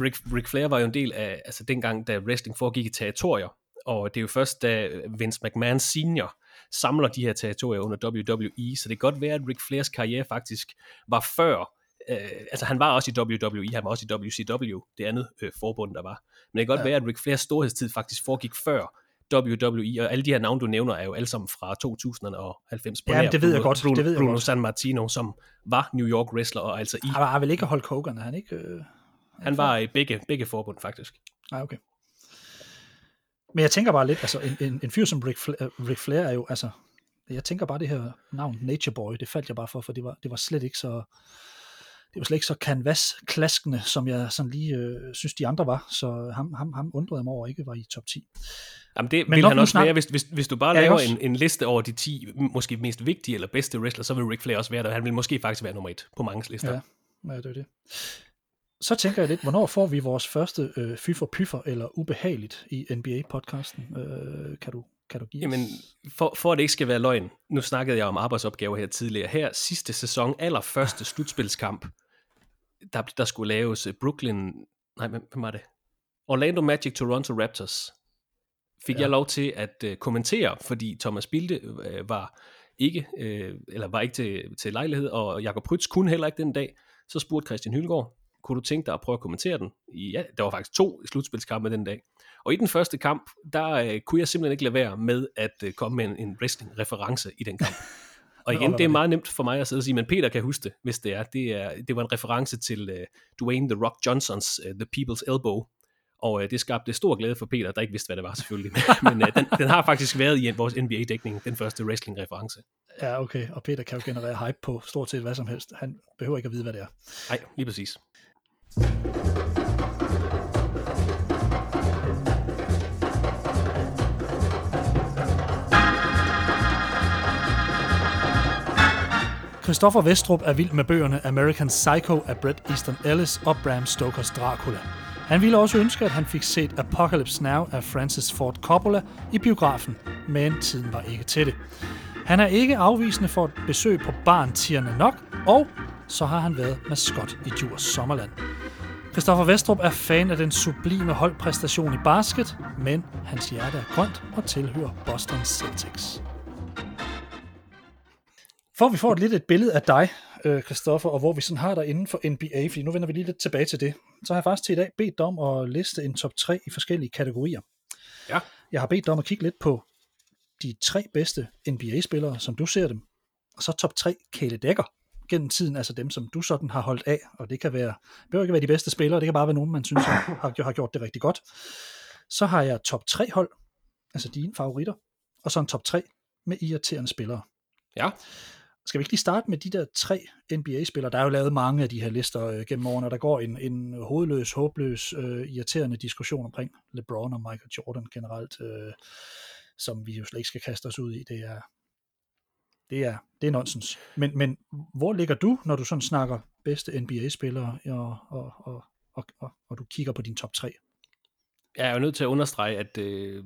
Ric, Ric Flair var jo en del af, altså dengang, da wrestling foregik i territorier, og det er jo først, da Vince McMahon senior samler de her territorier under WWE, så det kan godt være, at Ric Flairs karriere faktisk var før, øh, altså han var også i WWE, han var også i WCW, det andet øh, forbund, der var. Men det kan godt ja. være, at Ric Flairs storhedstid faktisk foregik før WWE, og alle de her navne, du nævner, er jo alle sammen fra 2090 på ja, det ved jeg godt. Bruno, det ved jeg Bruno godt. San Martino, som var New York wrestler, og altså i... Han var vel ikke Hulk Hogan, han ikke? Øh, han var i begge, begge forbund, faktisk. Nej, okay. Men jeg tænker bare lidt, altså en, en, en fyr som Ric Flair, Ric Flair er jo, altså, jeg tænker bare det her navn, Nature Boy, det faldt jeg bare for, for det var, det var slet ikke så, det var slet ikke så canvas-klaskende, som jeg sådan lige øh, synes, de andre var. Så ham, ham, ham undrede mig over ikke var i top 10. Jamen det Men vil han også snart... være, hvis, hvis, hvis du bare ja, laver en, en liste over de 10 måske mest vigtige eller bedste wrestler, så vil Ric Flair også være der. Han vil måske faktisk være nummer et på mange lister. Ja, ja det er det. Så tænker jeg lidt, hvornår får vi vores første øh, fy for pyffer eller ubehageligt i NBA-podcasten? Øh, kan du kan du give Jamen, for, for at det ikke skal være løgn, nu snakkede jeg om arbejdsopgaver her tidligere. Her sidste sæson, allerførste slutspilskamp, der, der skulle laves Brooklyn, nej, hvem var det? Orlando Magic Toronto Raptors. fik ja. jeg lov til at øh, kommentere, fordi Thomas Bilde øh, var ikke, øh, eller var ikke til, til lejlighed, og Jakob Prytz kunne heller ikke den dag. Så spurgte Christian Hylgaard, kunne du tænke dig at prøve at kommentere den? Ja, der var faktisk to slutspilskampe den dag. Og i den første kamp, der øh, kunne jeg simpelthen ikke lade være med at øh, komme med en, en wrestling-reference i den kamp. [laughs] Og igen, det er meget nemt for mig at sidde og sige, men Peter kan huske det, hvis det er. Det, er, det var en reference til uh, Dwayne The Rock Johnsons uh, The People's Elbow, og uh, det skabte stor glæde for Peter, der ikke vidste, hvad det var selvfølgelig. Men [laughs] uh, den, den har faktisk været i vores NBA-dækning, den første wrestling-reference. Ja, okay. Og Peter kan jo generere hype på stort set hvad som helst. Han behøver ikke at vide, hvad det er. Nej, lige præcis. Christoffer Vestrup er vild med bøgerne American Psycho af Bret Easton Ellis og Bram Stokers Dracula. Han ville også ønske, at han fik set Apocalypse Now af Francis Ford Coppola i biografen, men tiden var ikke til det. Han er ikke afvisende for et besøg på barn Tierne nok, og så har han været maskot i Djurs Sommerland. Christoffer Vestrup er fan af den sublime holdpræstation i basket, men hans hjerte er grønt og tilhører Boston Celtics. For vi får et lidt et billede af dig, øh, Christoffer, og hvor vi sådan har dig inden for NBA, fordi nu vender vi lige lidt tilbage til det. Så har jeg faktisk til i dag bedt dig om at liste en top 3 i forskellige kategorier. Ja. Jeg har bedt dig om at kigge lidt på de tre bedste NBA-spillere, som du ser dem, og så top 3 Kale Dækker gennem tiden, altså dem, som du sådan har holdt af, og det kan være, det behøver ikke være de bedste spillere, det kan bare være nogen, man synes har, [coughs] har gjort det rigtig godt. Så har jeg top 3 hold, altså dine favoritter, og så en top 3 med irriterende spillere. Ja. Skal vi ikke lige starte med de der tre NBA-spillere? Der er jo lavet mange af de her lister øh, gennem årene, og der går en, en hovedløs, håbløs, øh, irriterende diskussion omkring LeBron og Michael Jordan generelt, øh, som vi jo slet ikke skal kaste os ud i. Det er, det er, det er nonsens. Men, men hvor ligger du, når du sådan snakker bedste NBA-spillere, og, og, og, og, og, og du kigger på din top 3? Jeg er jo nødt til at understrege, at øh,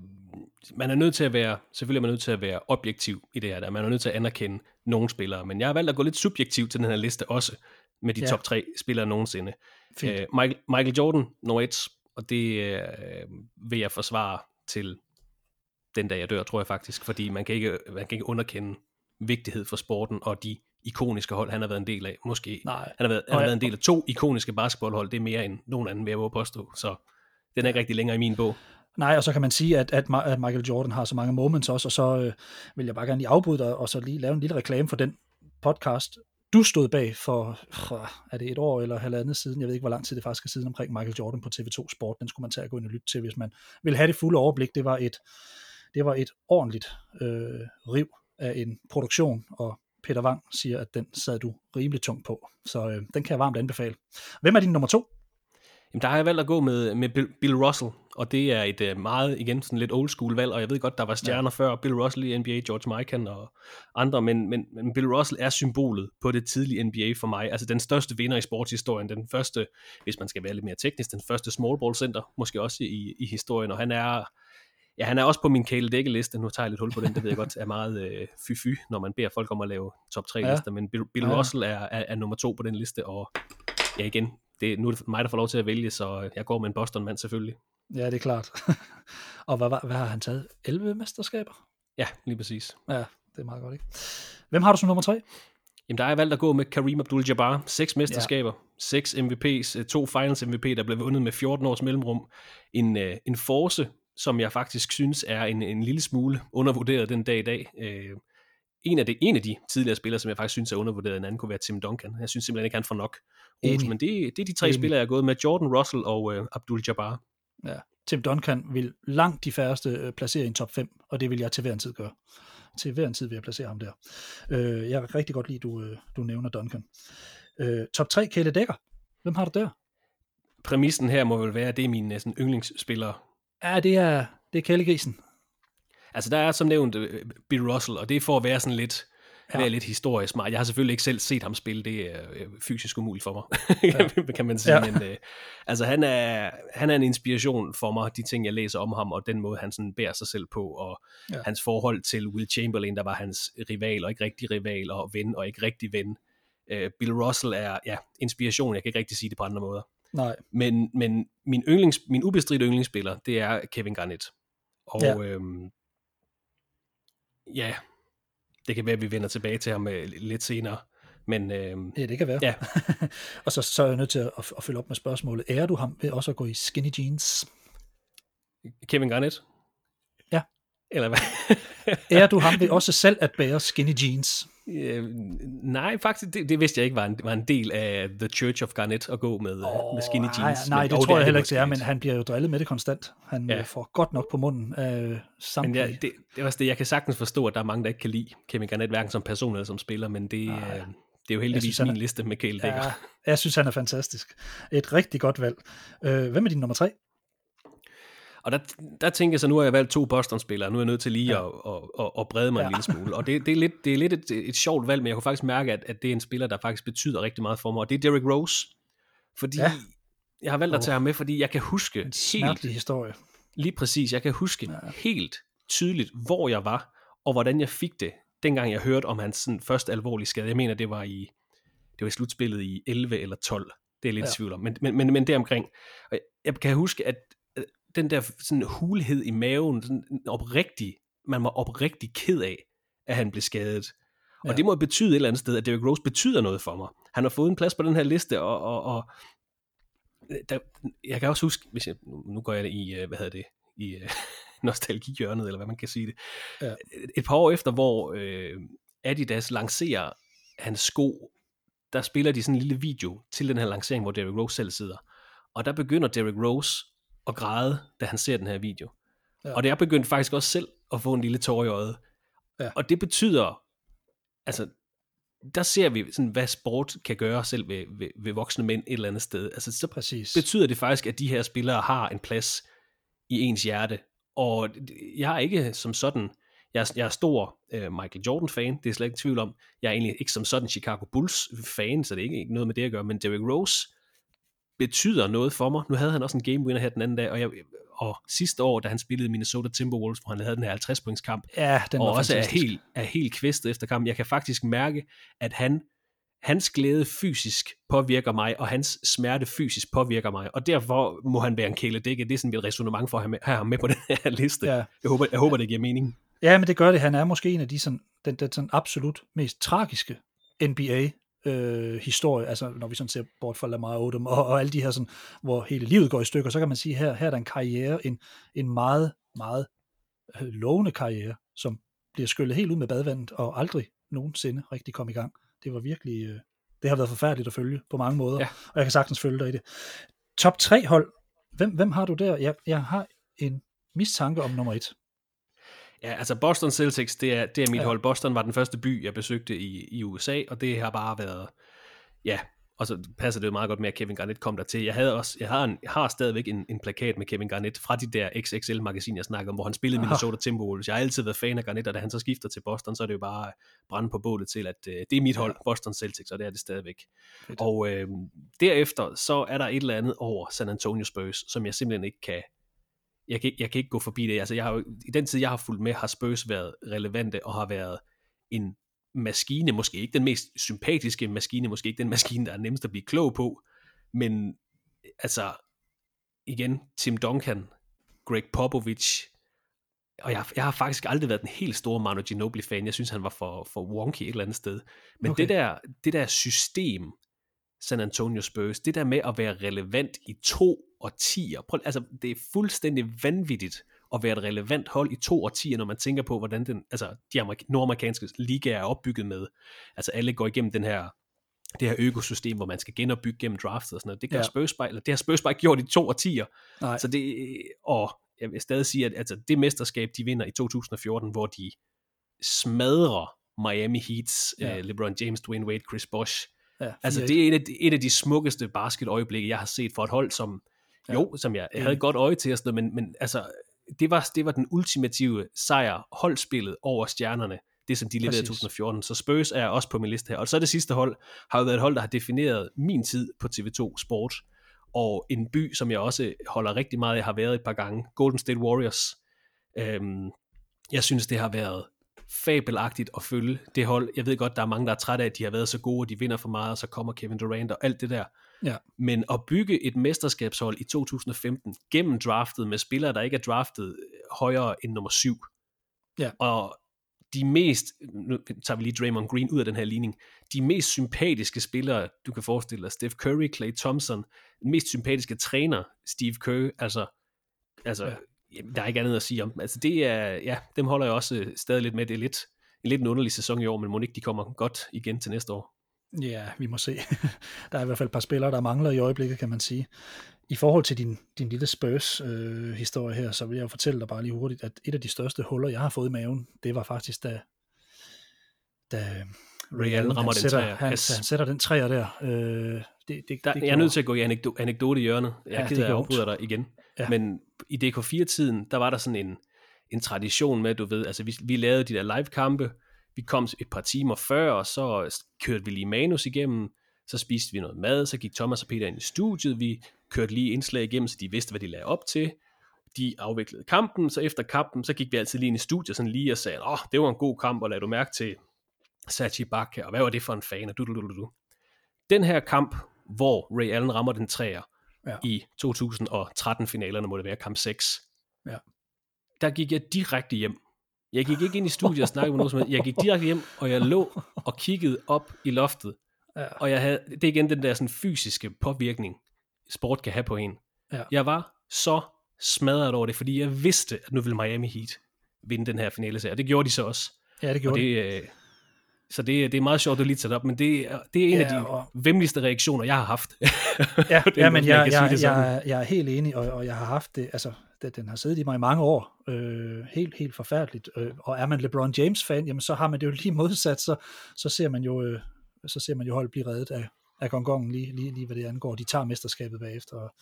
man er nødt til at være, selvfølgelig er man nødt til at være objektiv i det her, der. man er nødt til at anerkende nogle spillere, men jeg har valgt at gå lidt subjektiv til den her liste også, med de ja. top tre spillere nogensinde. Øh, Michael, Michael Jordan, no 1, og det øh, vil jeg forsvare til den dag jeg dør, tror jeg faktisk, fordi man kan ikke, man kan ikke underkende vigtighed for sporten og de ikoniske hold, han har været en del af. Måske. Nej. Han har været, han har været en del af to ikoniske basketballhold. Det er mere end nogen anden, vil jeg påstå. Så den er ikke rigtig længere i min bog. Nej, og så kan man sige, at, at, at Michael Jordan har så mange moments også, og så øh, vil jeg bare gerne lige afbryde dig, og så lige lave en lille reklame for den podcast, du stod bag for, er det et år eller halvandet siden, jeg ved ikke, hvor lang tid det faktisk er siden omkring Michael Jordan på TV2 Sport, den skulle man tage og gå ind og lytte til, hvis man vil have det fulde overblik. Det var et, det var et ordentligt øh, riv af en produktion, og Peter Wang siger, at den sad du rimelig tungt på. Så øh, den kan jeg varmt anbefale. Hvem er din nummer to? Jamen, der har jeg valgt at gå med, med Bill Russell, og det er et uh, meget, igen, sådan lidt old school valg, og jeg ved godt, der var stjerner ja. før, Bill Russell i NBA, George Mikan og andre, men, men, men Bill Russell er symbolet på det tidlige NBA for mig, altså den største vinder i sportshistorien, den første, hvis man skal være lidt mere teknisk, den første small ball center, måske også i, i historien, og han er, Ja, han er også på min Kale Dække-liste. Nu tager jeg lidt hul på den, det ved jeg godt er meget øh, fy-fy, når man beder folk om at lave top 3 ja. lister, men Bill, Bill ja. Russell er, er, er nummer to på den liste, og ja igen, det, nu er det mig, der får lov til at vælge, så jeg går med en Boston-mand selvfølgelig. Ja, det er klart. [laughs] og hvad, hvad, hvad har han taget? 11 mesterskaber? Ja, lige præcis. Ja, det er meget godt, ikke? Hvem har du som nummer 3? Jamen, der er jeg valgt at gå med Kareem Abdul-Jabbar. Seks mesterskaber, ja. seks MVP's, øh, to Finals MVP, der blev vundet med 14 års mellemrum. En, uh, en force, som jeg faktisk synes er en, en lille smule undervurderet den dag i dag. Uh, en af, de, en af de tidligere spillere, som jeg faktisk synes er undervurderet, en anden kunne være Tim Duncan. Jeg synes simpelthen ikke, han får nok ros, men det, det er de tre Enig. spillere, jeg har gået med. Jordan, Russell og uh, Abdul Jabbar. Ja. Tim Duncan vil langt de færreste uh, placere i en top 5, og det vil jeg til hver en tid gøre. Til hver en tid vil jeg placere ham der. Uh, jeg kan rigtig godt lide, du, uh, du nævner Duncan. Uh, top 3, Kæle Dækker. Hvem har du der? Præmissen her må vel være, at det er min næsten yndlingsspiller. Ja, det er, det er Kæle Grisen. Altså der er som nævnt uh, Bill Russell, og det for at være sådan lidt, ja. være lidt historisk smart. Jeg har selvfølgelig ikke selv set ham spille, det er uh, fysisk umuligt for mig, ja. [laughs] kan man sige. Ja. Men uh, altså han er, han er en inspiration for mig, de ting jeg læser om ham, og den måde han sådan bærer sig selv på, og ja. hans forhold til Will Chamberlain, der var hans rival, og ikke rigtig rival, og ven, og ikke rigtig ven. Uh, Bill Russell er ja, inspiration, jeg kan ikke rigtig sige det på andre måder. Nej. Men, men min, yndlings, min ubestridte yndlingsspiller, det er Kevin Garnett. Og ja, øhm, ja det kan være, at vi vender tilbage til ham øh, lidt senere. Men, øhm, ja, det kan være. Ja. [laughs] og så, så er jeg nødt til at, at følge op med spørgsmålet. Er du ham ved også at gå i skinny jeans? Kevin Garnett? Ja. Eller hvad? er du ham ved [laughs] også selv at bære skinny jeans? Øh, nej, faktisk, det, det vidste jeg ikke var en, var en del af The Church of Garnett at gå med, oh, med skinny jeans. Nej, nej det men, tror jeg heller ikke, det er, men han bliver jo drillet med det konstant. Han ja. får godt nok på munden af samtlige. Men ja, det, det er også det, jeg kan sagtens forstå, at der er mange, der ikke kan lide Kevin Garnett, hverken som person eller som spiller, men det, øh, det er jo heldigvis synes, min er, liste med Kale. Ja, jeg synes, han er fantastisk. Et rigtig godt valg. Øh, hvem er din nummer tre? Og der, der tænker jeg så, nu har jeg valgt to Boston-spillere, nu er jeg nødt til lige ja. at, at, at, at brede mig ja. en lille smule. Og det, det er lidt, det er lidt et, et sjovt valg, men jeg kunne faktisk mærke, at, at det er en spiller, der faktisk betyder rigtig meget for mig, og det er Derrick Rose. Fordi ja. jeg har valgt at tage ham med, fordi jeg kan huske en helt... historie. Lige præcis, jeg kan huske ja. helt tydeligt, hvor jeg var, og hvordan jeg fik det, dengang jeg hørte om hans sådan, første alvorlige skade. Jeg mener, det var i, det var i slutspillet i 11 eller 12. Det er lidt ja. tvivl om, men, men, men, men deromkring. Og jeg kan huske, at den der sådan hulhed i maven, sådan oprigtig, man var oprigtig ked af, at han blev skadet. Og ja. det må betyde et eller andet sted, at Derrick Rose betyder noget for mig. Han har fået en plads på den her liste, og, og, og der, jeg kan også huske, hvis jeg, nu går jeg i, øh, hvad hedder det, i uh, [laughs] nostalgihjørnet, eller hvad man kan sige det. Ja. Et par år efter, hvor uh, Adidas lancerer hans sko, der spiller de sådan en lille video til den her lancering, hvor Derrick Rose selv sidder. Og der begynder Derrick Rose at græde, da han ser den her video. Ja. Og det er begyndt faktisk også selv at få en lille tår i øjet. Ja. Og det betyder, altså, der ser vi, sådan, hvad sport kan gøre selv ved, ved, ved voksne mænd et eller andet sted. Altså, så Præcis. betyder det faktisk, at de her spillere har en plads i ens hjerte. Og jeg er ikke som sådan, jeg er, jeg er stor uh, Michael Jordan-fan, det er slet ikke tvivl om. Jeg er egentlig ikke som sådan Chicago Bulls-fan, så det er ikke, ikke noget med det at gøre, men Derrick Rose betyder noget for mig. Nu havde han også en game winner her den anden dag, og, jeg, og sidste år, da han spillede Minnesota Timberwolves, hvor han havde den her 50 points kamp, ja, den og også er helt, er helt kvæstet efter kampen. Jeg kan faktisk mærke, at han hans glæde fysisk påvirker mig, og hans smerte fysisk påvirker mig, og derfor må han være en kæle dække. Det er sådan et resonemang for at have ham med på den her liste. Ja. Jeg, håber, jeg håber, det giver mening. Ja, men det gør det. Han er måske en af de sådan, den, den sådan absolut mest tragiske NBA øh, historie, altså når vi sådan ser bort fra Lamar Odom og, og alle de her, sådan, hvor hele livet går i stykker, så kan man sige, her, her er der en karriere, en, en meget, meget øh, lovende karriere, som bliver skyllet helt ud med badvandet og aldrig nogensinde rigtig kom i gang. Det var virkelig, øh, det har været forfærdeligt at følge på mange måder, ja. og jeg kan sagtens følge dig i det. Top 3 hold, hvem, hvem har du der? Jeg, jeg har en mistanke om nummer 1. Ja, altså Boston Celtics, det er, det er mit ja. hold. Boston var den første by, jeg besøgte i, i USA, og det har bare været, ja, og så passer det jo meget godt med, at Kevin Garnett kom der til. Jeg, havde også, jeg, har, en, har stadigvæk en, en plakat med Kevin Garnett fra de der XXL-magasin, jeg snakkede om, hvor han spillede Aha. Minnesota Timberwolves. Jeg har altid været fan af Garnett, og da han så skifter til Boston, så er det jo bare brænde på bålet til, at uh, det er mit hold, Boston Celtics, og det er det stadigvæk. Fedt. Og øh, derefter, så er der et eller andet over San Antonio Spurs, som jeg simpelthen ikke kan, jeg kan, jeg kan ikke gå forbi det. Altså, jeg har, I den tid, jeg har fulgt med, har Spurs været relevante og har været en maskine, måske ikke den mest sympatiske maskine, måske ikke den maskine, der er nemmest at blive klog på, men altså, igen, Tim Duncan, Greg Popovich, og jeg, jeg har faktisk aldrig været den helt store Manu Ginobili-fan. Jeg synes, han var for, for wonky et eller andet sted. Men okay. det, der, det der system, San Antonio Spurs, det der med at være relevant i to årtier, prøv, altså det er fuldstændig vanvittigt at være et relevant hold i to årtier, når man tænker på, hvordan den, altså, de nordamerikanske ligaer er opbygget med. Altså alle går igennem den her det her økosystem, hvor man skal genopbygge gennem drafts og sådan noget. Det gør ja. Spurs bare, eller det har Spurs bare ikke gjort i to årtier. Nej. Så det, og jeg vil stadig sige, at altså, det mesterskab, de vinder i 2014, hvor de smadrer Miami Heats, ja. uh, LeBron James, Dwayne Wade, Chris Bosh, Ja, altså det er et af, de, et af de smukkeste basketøjeblikke, jeg har set for et hold, som ja. jo, som jeg, jeg havde godt øje til, og sådan noget, men, men altså, det var, det var den ultimative sejr, holdspillet over stjernerne, det som de leverede i 2014. Så Spurs er også på min liste her. Og så det sidste hold, har jo været et hold, der har defineret min tid på TV2 Sport, og en by, som jeg også holder rigtig meget af, har været et par gange, Golden State Warriors. Øhm, jeg synes, det har været fabelagtigt at følge det hold. Jeg ved godt, der er mange, der er trætte af, at de har været så gode, og de vinder for meget, og så kommer Kevin Durant og alt det der. Ja. Men at bygge et mesterskabshold i 2015 gennem draftet med spillere, der ikke er draftet øh, højere end nummer syv. Ja. Og de mest, nu tager vi lige Draymond Green ud af den her ligning, de mest sympatiske spillere, du kan forestille dig, Steph Curry, Clay Thompson, den mest sympatiske træner, Steve Kerr, altså, altså Ja. der er ikke andet at sige om. Altså det er, ja, dem holder jeg også øh, stadig lidt med. Det er lidt, en lidt en underlig sæson i år, men må ikke de kommer godt igen til næste år. Ja, vi må se. [laughs] Der er i hvert fald et par spillere, der mangler i øjeblikket, kan man sige. I forhold til din, din lille Spurs-historie her, så vil jeg jo fortælle dig bare lige hurtigt, at et af de største huller, jeg har fået i maven, det var faktisk, da, da Ray Allen rammer han den sætter, træer. Han, Yes. han sætter den træer der. Øh, det, det, Der, det jeg er nødt til at gå i anekdo- anekdote i hjørnet. Jeg Ja, er af, at afbryder dig igen. Ja. Men i DK4-tiden, der var der sådan en, en tradition med, du ved, altså vi, vi lavede de der live-kampe, vi kom et par timer før, og så kørte vi lige manus igennem, så spiste vi noget mad, så gik Thomas og Peter ind i studiet, vi kørte lige indslag igennem, så de vidste, hvad de lagde op til. De afviklede kampen, så efter kampen, så gik vi altid lige ind i studiet sådan lige og sagde, åh, oh, det var en god kamp, og lad du mærke til Sachi Bakke, og hvad var det for en fan, og du, du, du, du. Den her kamp, hvor Ray Allen rammer den træer ja. i 2013-finalerne, må det være kamp 6, Ja. der gik jeg direkte hjem. Jeg gik ikke ind i studiet og snakkede med nogen som. Jeg gik direkte hjem, og jeg lå og kiggede op i loftet. Ja. Og jeg havde, det er igen den der sådan fysiske påvirkning, sport kan have på en. Ja. Jeg var så smadret over det, fordi jeg vidste, at nu ville Miami Heat vinde den her finale serie. Og det gjorde de så også. ja, det Og gjorde det. det, øh, så det, det er meget sjovt, at lige tager det op, men det, er- det er en Ja, af de og- vemmeligste reaktioner, jeg har haft. [laughs] Ja, den ja men jeg jeg, jeg, jeg, jeg er helt enig, og, og jeg har haft det, altså, den har siddet i mig i mange år, øh, helt, helt forfærdeligt, øh, og er man LeBron James-fan, jamen så har man det jo lige modsat, så, så ser man jo, øh, så ser man jo hold blive reddet af, af gongongen lige, lige, lige hvad det angår. De tager mesterskabet bagefter, og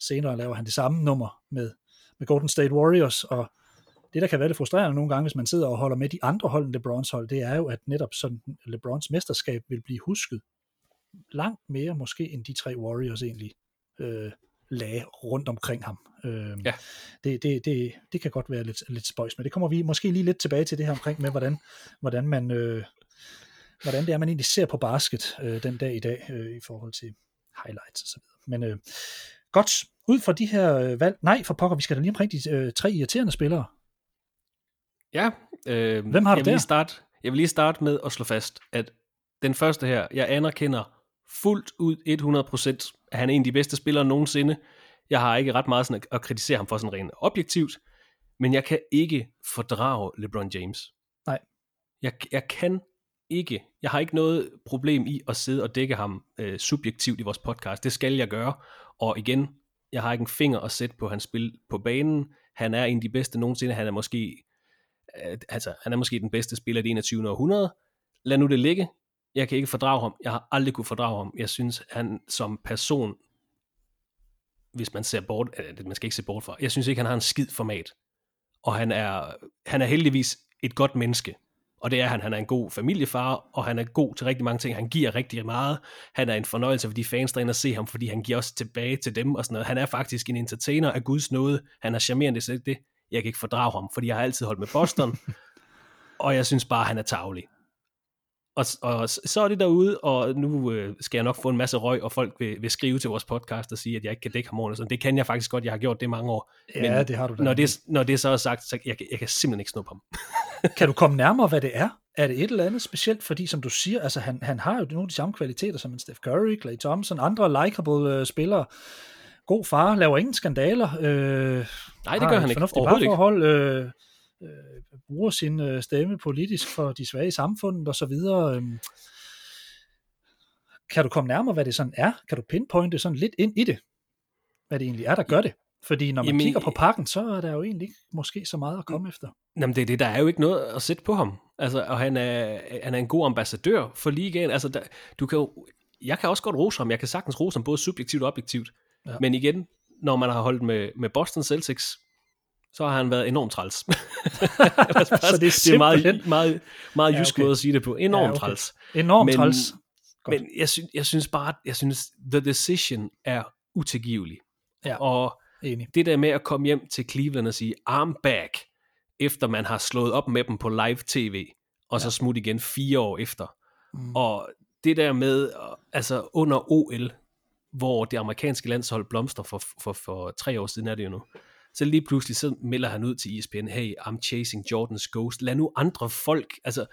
senere laver han det samme nummer med, med Golden State Warriors, og det, der kan være lidt frustrerende nogle gange, hvis man sidder og holder med de andre hold end LeBrons hold, det er jo, at netop sådan LeBrons mesterskab vil blive husket langt mere måske, end de tre Warriors egentlig øh, lagde rundt omkring ham. Øh, Ja. det, det, det, det kan godt være lidt, lidt spøjs, men det kommer vi måske lige lidt tilbage til det her omkring med, hvordan, hvordan man... Øh, hvordan det er, man egentlig ser på basket øh, den dag i dag øh, i forhold til highlights og så videre. Men øh, godt, ud fra de her øh, valg, nej for pokker, vi skal da lige omkring de øh, tre irriterende spillere. Ja. Øh, Hvem har du jeg vil der? Lige starte, jeg vil lige starte med at slå fast, at den første her, jeg anerkender fuldt ud 100%, at han er en af de bedste spillere nogensinde. Jeg har ikke ret meget sådan at, at kritisere ham for sådan rent objektivt, men jeg kan ikke fordrage LeBron James. Nej. Jeg, jeg kan ikke. Jeg har ikke noget problem i at sidde og dække ham øh, subjektivt i vores podcast. Det skal jeg gøre. Og igen, jeg har ikke en finger at sætte på hans spil på banen. Han er en af de bedste nogensinde. Han er måske, altså, han er måske den bedste spiller i det 21. århundrede. Lad nu det ligge. Jeg kan ikke fordrage ham. Jeg har aldrig kunne fordrage ham. Jeg synes, han som person, hvis man ser bort, det man skal ikke se bort fra, jeg synes ikke, han har en skid format. Og han er, han er heldigvis et godt menneske. Og det er han. Han er en god familiefar, og han er god til rigtig mange ting. Han giver rigtig meget. Han er en fornøjelse for de fans, der er inde og se ham, fordi han giver også tilbage til dem og sådan noget. Han er faktisk en entertainer af Guds nåde. Han er charmerende, så det jeg kan ikke fordrage ham, fordi jeg har altid holdt med Boston, [laughs] og jeg synes bare, han er tavlig. Og, og så er det derude, og nu øh, skal jeg nok få en masse røg, og folk vil, vil skrive til vores podcast og sige, at jeg ikke kan dække ham ordentligt. Det kan jeg faktisk godt, jeg har gjort det mange år. Ja, Men det har du da. Når det, når det så er sagt, så jeg, jeg kan simpelthen ikke snuppe ham. [laughs] Kan du komme nærmere, hvad det er? Er det et eller andet specielt? Fordi som du siger, altså han, han har jo nogle af de samme kvaliteter som en Steph Curry, Klay Thompson, andre likable øh, spillere. God far, laver ingen skandaler. Øh, Nej, det gør han ikke. Ikke. parforhold, øh, øh, bruger sin øh, stemme politisk for de svage i samfundet og så videre. Øh. Kan du komme nærmere, hvad det sådan er? Kan du pinpointe sådan lidt ind i det? Hvad det egentlig er, der gør det? Fordi når man Jamen, kigger på pakken, så er der jo egentlig ikke måske så meget at komme efter. Jamen det er det, der er jo ikke noget at sætte på ham. Altså, og han er, han er en god ambassadør for ligaen. Altså, der, du kan jo, jeg kan også godt rose ham. Jeg kan sagtens rose ham både subjektivt og objektivt. Ja. Ja. Men igen, når man har holdt med, med Boston Celtics, så har han været enormt træls. [laughs] Så det er det er meget, meget, meget Ja, okay. måde at sige det på. Enormt Ja, ja, okay. træls. Enormt Men- træls. Godt. Men jeg, synes, jeg synes bare, jeg synes, The Decision er utilgivelig. Ja. Og Enig. det der med at komme hjem til Cleveland og sige, I'm back, efter man har slået op med dem på live tv, og så smutte igen fire år efter. Mm. Og det der med, altså under OL, hvor det amerikanske landshold blomster for, for, for tre år siden er det jo nu. Så lige pludselig så melder han ud til ESPN, hey, I'm chasing Jordans ghost. Lad nu andre folk, altså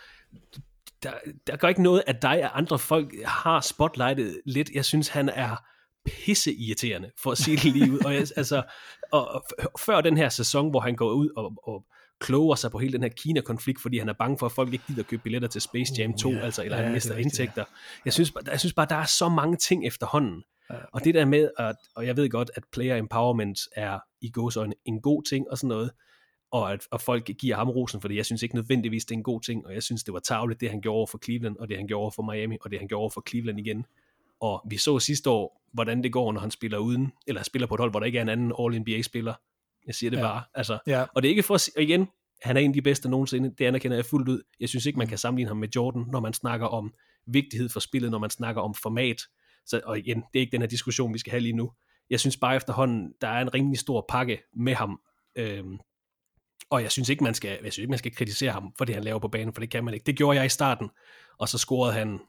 der, der gør ikke noget, at dig og andre folk har spotlightet lidt. Jeg synes, han er pisse irriterende, for at sige det lige ud. Og, jeg, [laughs] altså, og, og før den her sæson, hvor han går ud og, og kloger sig på hele den her Kina-konflikt, fordi han er bange for, at folk ikke gider købe billetter til Space Jam 2, uh, yeah. altså, eller ja, han mister indtægter. Ja. Jeg, synes, jeg synes bare, der er så mange ting efterhånden. Ja. Og det der med, at, og jeg ved godt, at player empowerment er i gåsøjne en god ting og sådan noget, og at og folk giver ham rosen for det. Jeg synes ikke nødvendigvis, det er en god ting, og jeg synes, det var tageligt, det han gjorde over for Cleveland, og det han gjorde over for Miami, og det han gjorde over for Cleveland igen. Og vi så sidste år, hvordan det går, når han spiller uden, eller spiller på et hold, hvor der ikke er en anden All-NBA-spiller. Jeg siger det ja. bare. Altså, ja. Og det er ikke for at og igen, han er en af de bedste nogensinde, det anerkender jeg fuldt ud. Jeg synes ikke, man kan sammenligne ham med Jordan, når man snakker om vigtighed for spillet, når man snakker om format. Så, og igen, det er ikke den her diskussion, vi skal have lige nu. Jeg synes bare efterhånden, der er en rimelig stor pakke med ham. Øhm, og jeg synes ikke, man skal, jeg synes ikke, man skal kritisere ham for det, han laver på banen, for det kan man ikke. Det gjorde jeg i starten, og så scorede han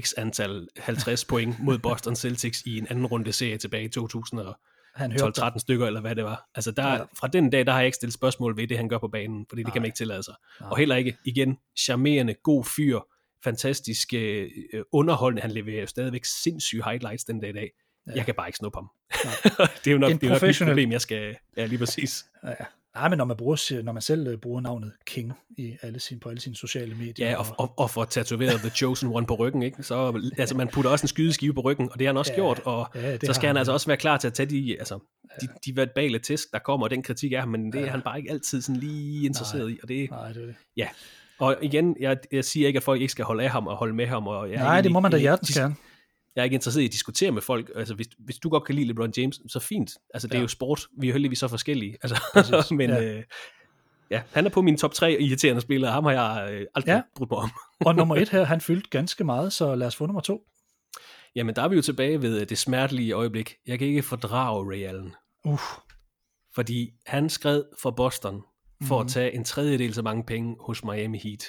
x antal 50 [laughs] point mod Boston Celtics i en anden runde serie tilbage i 2012-13 stykker, eller hvad det var. Altså der, ja. fra den dag, der har jeg ikke stillet spørgsmål ved det, han gør på banen, fordi det Nej. kan man ikke tillade sig. Nej. Og heller ikke, igen, charmerende, god fyr, fantastisk øh, underholdende, han leverer jo stadigvæk sindssyge highlights den dag i dag. Ja. Jeg kan bare ikke snuppe ham. [laughs] det er jo nok, det er nok mit problem, jeg skal... Ja, lige præcis. Ja, ja. Nej, men når man, bruger, når man selv øh, bruger navnet King i alle sine, på alle sine sociale medier. Ja, og, og, og får tatoveret The Chosen One på ryggen, ikke? Så altså, man putter også en skydeskive på ryggen, og det har han også ja, gjort, og ja, så skal han, han altså også være klar til at tage de, altså, ja. de, de verbale tæsk, der kommer, og den kritik af ham, men det ja. er han bare ikke altid sådan lige interesseret nej, i, og det, nej, det er det. Ja, og igen, jeg, jeg siger ikke, at folk ikke skal holde af ham og holde med ham. Og jeg Nej, det må man da hjertens gerne jeg er ikke interesseret i at diskutere med folk. Altså, hvis, hvis du godt kan lide LeBron James, så fint. Altså, det ja. er jo sport. Vi er heldigvis så forskellige. Altså, [laughs] men ja. Øh, ja, han er på min top 3 irriterende spillere. Ham har jeg øh, aldrig ja. brugt mig om. [laughs] og nummer et her, han fyldte ganske meget, så lad os få nummer to. Jamen, der er vi jo tilbage ved det smertelige øjeblik. Jeg kan ikke fordrage Ray Allen. Uh. Fordi han skred for Boston for mm. at mhm. tage en tredjedel så mange penge hos Miami Heat.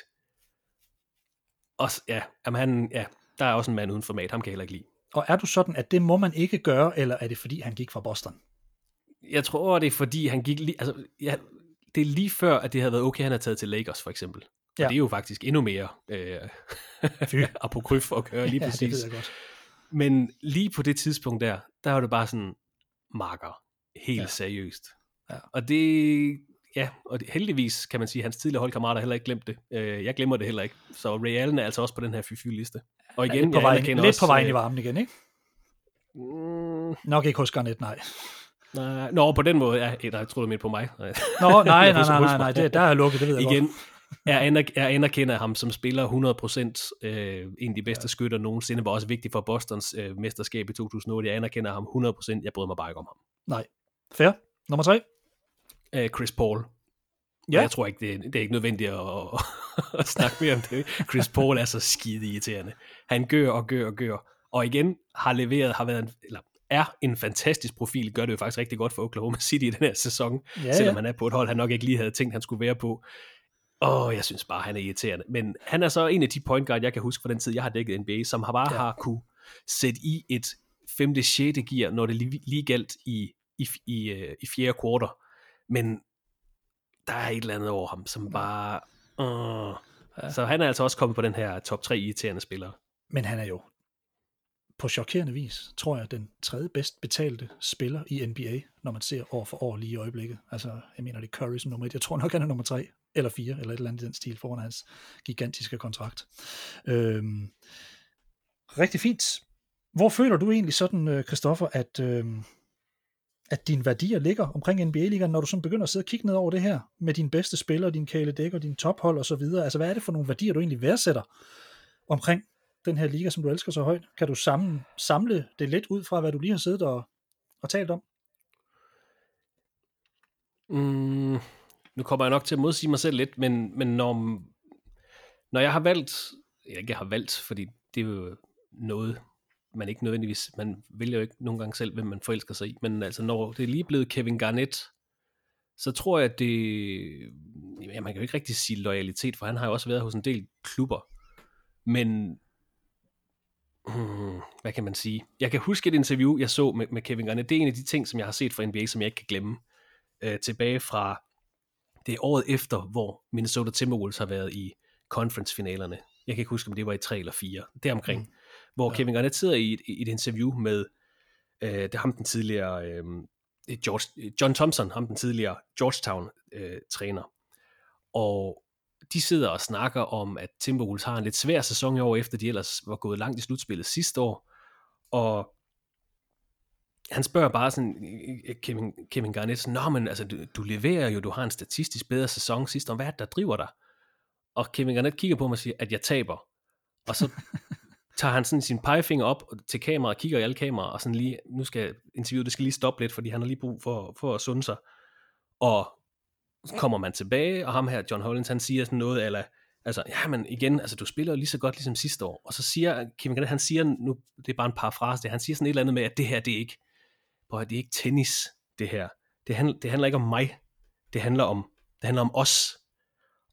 Og ja, jamen han, ja, der er også en mand uden format, ham kan jeg heller ikke lide. Og er du sådan, at det må man ikke gøre, eller er det fordi, han gik fra Boston? Jeg tror, det er fordi, han gik lige, altså, ja, det er lige før, at det havde været okay, han havde taget til Lakers, for eksempel. Ja. Og det er jo faktisk endnu mere øh, [laughs] apokryf at køre lige præcis. [laughs] ja, det ved jeg godt. Men lige på det tidspunkt der, der var det bare sådan, marker, helt ja. seriøst. Ja. Og det, ja, og det, heldigvis kan man sige, at hans tidligere holdkammerater heller ikke glemt det. Øh, jeg glemmer det heller ikke. Så Ray Allen er altså også på den her fyfy-liste. Og igen, ja, lidt på vej, lidt også, på vej i øh, varmen igen, ikke? Mm, Nok ikke hos Garnett, nej. Nej, nå, på den måde, ja, jeg troede midt på mig. [laughs] Nå, nej, nej, nej, nej, nej, det, der er lukket, det ved jeg Igen, godt. jeg, anerk- jeg anerkender ham som spiller 100% øh, en af de bedste ja. skytter nogensinde, var også vigtig for Bostons øh, mesterskab i 2008. Jeg anerkender ham 100%, jeg bryder mig bare ikke om ham. Nej. Fair. Nummer tre? Øh, Chris Paul. Ja. jeg tror ikke, det er, det er ikke nødvendigt at, [laughs] at snakke mere om det. Chris Paul er så skide irriterende. Han gør og gør og gør. Og igen har leveret, har været, en, eller er en fantastisk profil, gør det jo faktisk rigtig godt for Oklahoma City i den her sæson, ja, selvom han er på et hold, han nok ikke lige havde tænkt, han skulle være på. Åh, oh, jeg synes bare, han er irriterende. Men han er så en af de point guard, jeg kan huske fra den tid, jeg har dækket NBA, som har bare ja. har kunne sætte i et 5. 6. gear, når det lige, lige galt i, i, i, øh, i fjerde kvartal. Men der er et eller andet over ham, som bare... Uh. Ja. Så han er altså også kommet på den her top 3 irriterende spillere. Men han er jo på chokerende vis, tror jeg, den tredje bedst betalte spiller i NBA, når man ser år for år lige i øjeblikket. Altså, jeg mener, det er Curry som nummer et. Jeg tror nok, han er nummer tre, eller fire, eller et eller andet i den stil, foran hans gigantiske kontrakt. Øhm, rigtig fint. Hvor føler du egentlig sådan, øh, Christoffer, at, øhm, at dine værdier ligger omkring NBA-ligaen, når du sådan begynder at sidde og kigge ned over det her, med dine bedste spillere, din Kale Dækker, din tophold og så videre. Altså, hvad er det for nogle værdier, du egentlig værdsætter omkring den her liga, som du elsker så højt? Kan du samle, samle det lidt ud fra, hvad du lige har siddet og, og talt om? Mm, nu kommer jeg nok til at modsige mig selv lidt, men, men når, når jeg har valgt, jeg ikke har valgt, fordi det er jo noget, man ikke nødvendigvis, man vælger jo ikke nogle gange selv, hvem man forelsker sig i, men altså når det er lige blevet Kevin Garnett, så tror jeg, at det, ja, man kan jo ikke rigtig sige loyalitet, for han har jo også været hos en del klubber, men hmm, hvad kan man sige? Jeg kan huske et interview, jeg så med, med Kevin Garnett. Det er en af de ting, som jeg har set fra NBA, som jeg ikke kan glemme. Øh, tilbage fra det året efter, hvor Minnesota Timberwolves har været i conference-finalerne. Jeg kan ikke huske, om det var i 3 eller 4. Deromkring. Mm. Hvor ja. Kevin Garnett sidder i et, i et interview med, øh, det er ham den tidligere, øh, George, John Thompson, ham den tidligere Georgetown-træner. Øh, og de sidder og snakker om, at Timberwolves har en lidt svær sæson i år, efter de ellers var gået langt i slutspillet sidste år. Og han spørger bare sådan, Kevin, Kevin Garnett, Nå, men altså, du, du leverer jo, du har en statistisk bedre sæson sidste år, hvad er det, der driver dig? Og Kevin Garnett kigger på mig og siger, at jeg taber. Og så tager han sådan sin pegefinger op til kameraet, kigger i alle kameraer, og sådan lige, nu skal interviewet, det skal lige stoppe lidt, fordi han har lige brug for, for at sunde sig. Og så kommer man tilbage, og ham her, John Hollins, han siger sådan noget, eller, altså, ja, men igen, altså, du spiller jo lige så godt ligesom sidste år. Og så siger Kevin Garnett, han siger, nu, det er bare en par fraser, det, han siger sådan et eller andet med, at det her, det er ikke, prøv det er ikke tennis, det her. Det handler, det handler ikke om mig. Det handler om, det handler om os.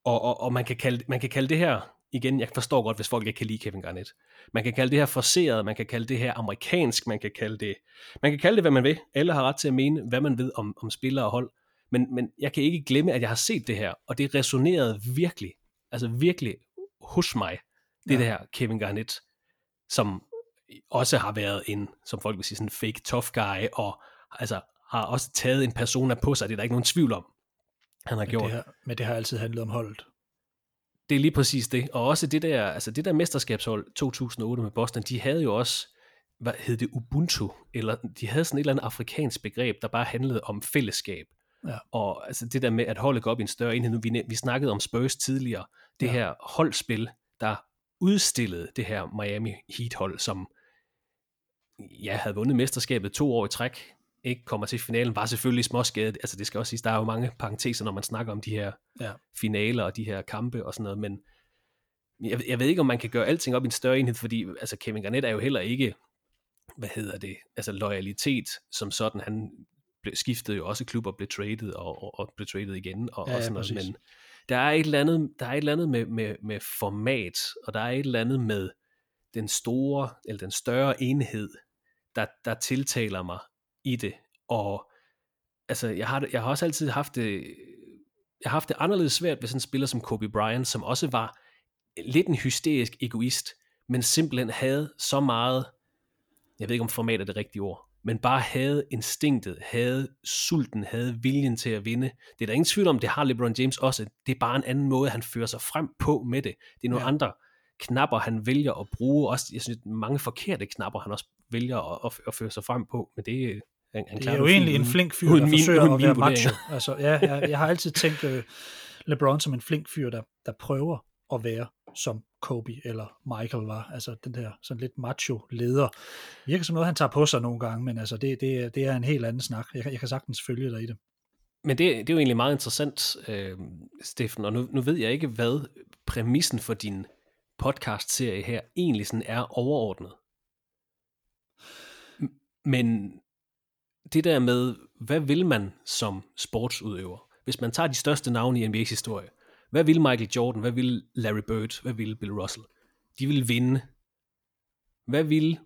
Og, og, og man, kan kalde, man kan kalde det her, igen, jeg forstår godt, hvis folk ikke kan lide Kevin Garnett. Man kan kalde det her forseret, man kan kalde det her amerikansk, man kan kalde det, man kan kalde det, hvad man vil. Alle har ret til at mene, hvad man ved om, om spillere og hold. Men, men jeg kan ikke glemme, at jeg har set det her, og det resonerede virkelig, altså virkelig hos mig, det ja. der Kevin Garnett, som også har været en, som folk vil sige, sådan en fake tough guy, og altså har også taget en persona på sig, det er der ikke nogen tvivl om, han har men gjort. Det har, men det har altid handlet om holdet. Det er lige præcis det, og også det der, altså det der mesterskabshold 2008 med Boston, de havde jo også, hvad hed det, Ubuntu, eller de havde sådan et eller andet afrikansk begreb, der bare handlede om fællesskab. Ja. Og altså det der med at holdet går op i en større enhed, nu vi, vi snakkede om Spurs tidligere, det ja. her holdspil, der udstillede det her Miami Heat hold, som ja, havde vundet mesterskabet to år i træk, ikke kommer til finalen, var selvfølgelig småskadet. Altså det skal også siges, der er jo mange parenteser, når man snakker om de her ja. finaler og de her kampe og sådan noget, men jeg, jeg ved ikke, om man kan gøre alting op i en større enhed, fordi altså Kevin Garnett er jo heller ikke, hvad hedder det, altså loyalitet som sådan, han blev, skiftede jo også klub og blev traded og, og, og blev traded igen og, ja, og sådan noget, men der er et eller andet, der er et eller andet med, med, med format, og der er et eller andet med den store, eller den større enhed, der, der tiltaler mig i det. Og altså, jeg har, jeg har også altid haft det, jeg har haft det anderledes svært ved sådan en spiller som Kobe Bryant, som også var lidt en hysterisk egoist, men simpelthen havde så meget, jeg ved ikke om format er det rigtige ord, men bare havde instinktet, havde sulten, havde viljen til at vinde. Det er der ingen tvivl om, det har LeBron James også. Det er bare en anden måde, han fører sig frem på med det. Det er nogle ja. andre knapper, han vælger at bruge. Også, jeg synes, mange forkerte knapper, han også vælger at, at, føre sig frem på. Men det, han, han det er jo egentlig en flink fyr, der min, forsøger at være macho. [laughs] Altså, ja, jeg, jeg har altid tænkt uh, LeBron som en flink fyr, der, der prøver at være som Kobe eller Michael var. Altså den der sådan lidt macho leder. Virker som noget, han tager på sig nogle gange, men altså det, det, det er en helt anden snak. Jeg, jeg kan sagtens følge dig i det. Men det, det er jo egentlig meget interessant, øh, Steffen, og nu, nu ved jeg ikke, hvad præmissen for din podcast-serie her egentlig sådan er overordnet. Men det der med, hvad vil man som sportsudøver? Hvis man tager de største navne i NBA's historie, hvad vil Michael Jordan, hvad vil Larry Bird, hvad vil Bill Russell? De vil vinde. Hvad vil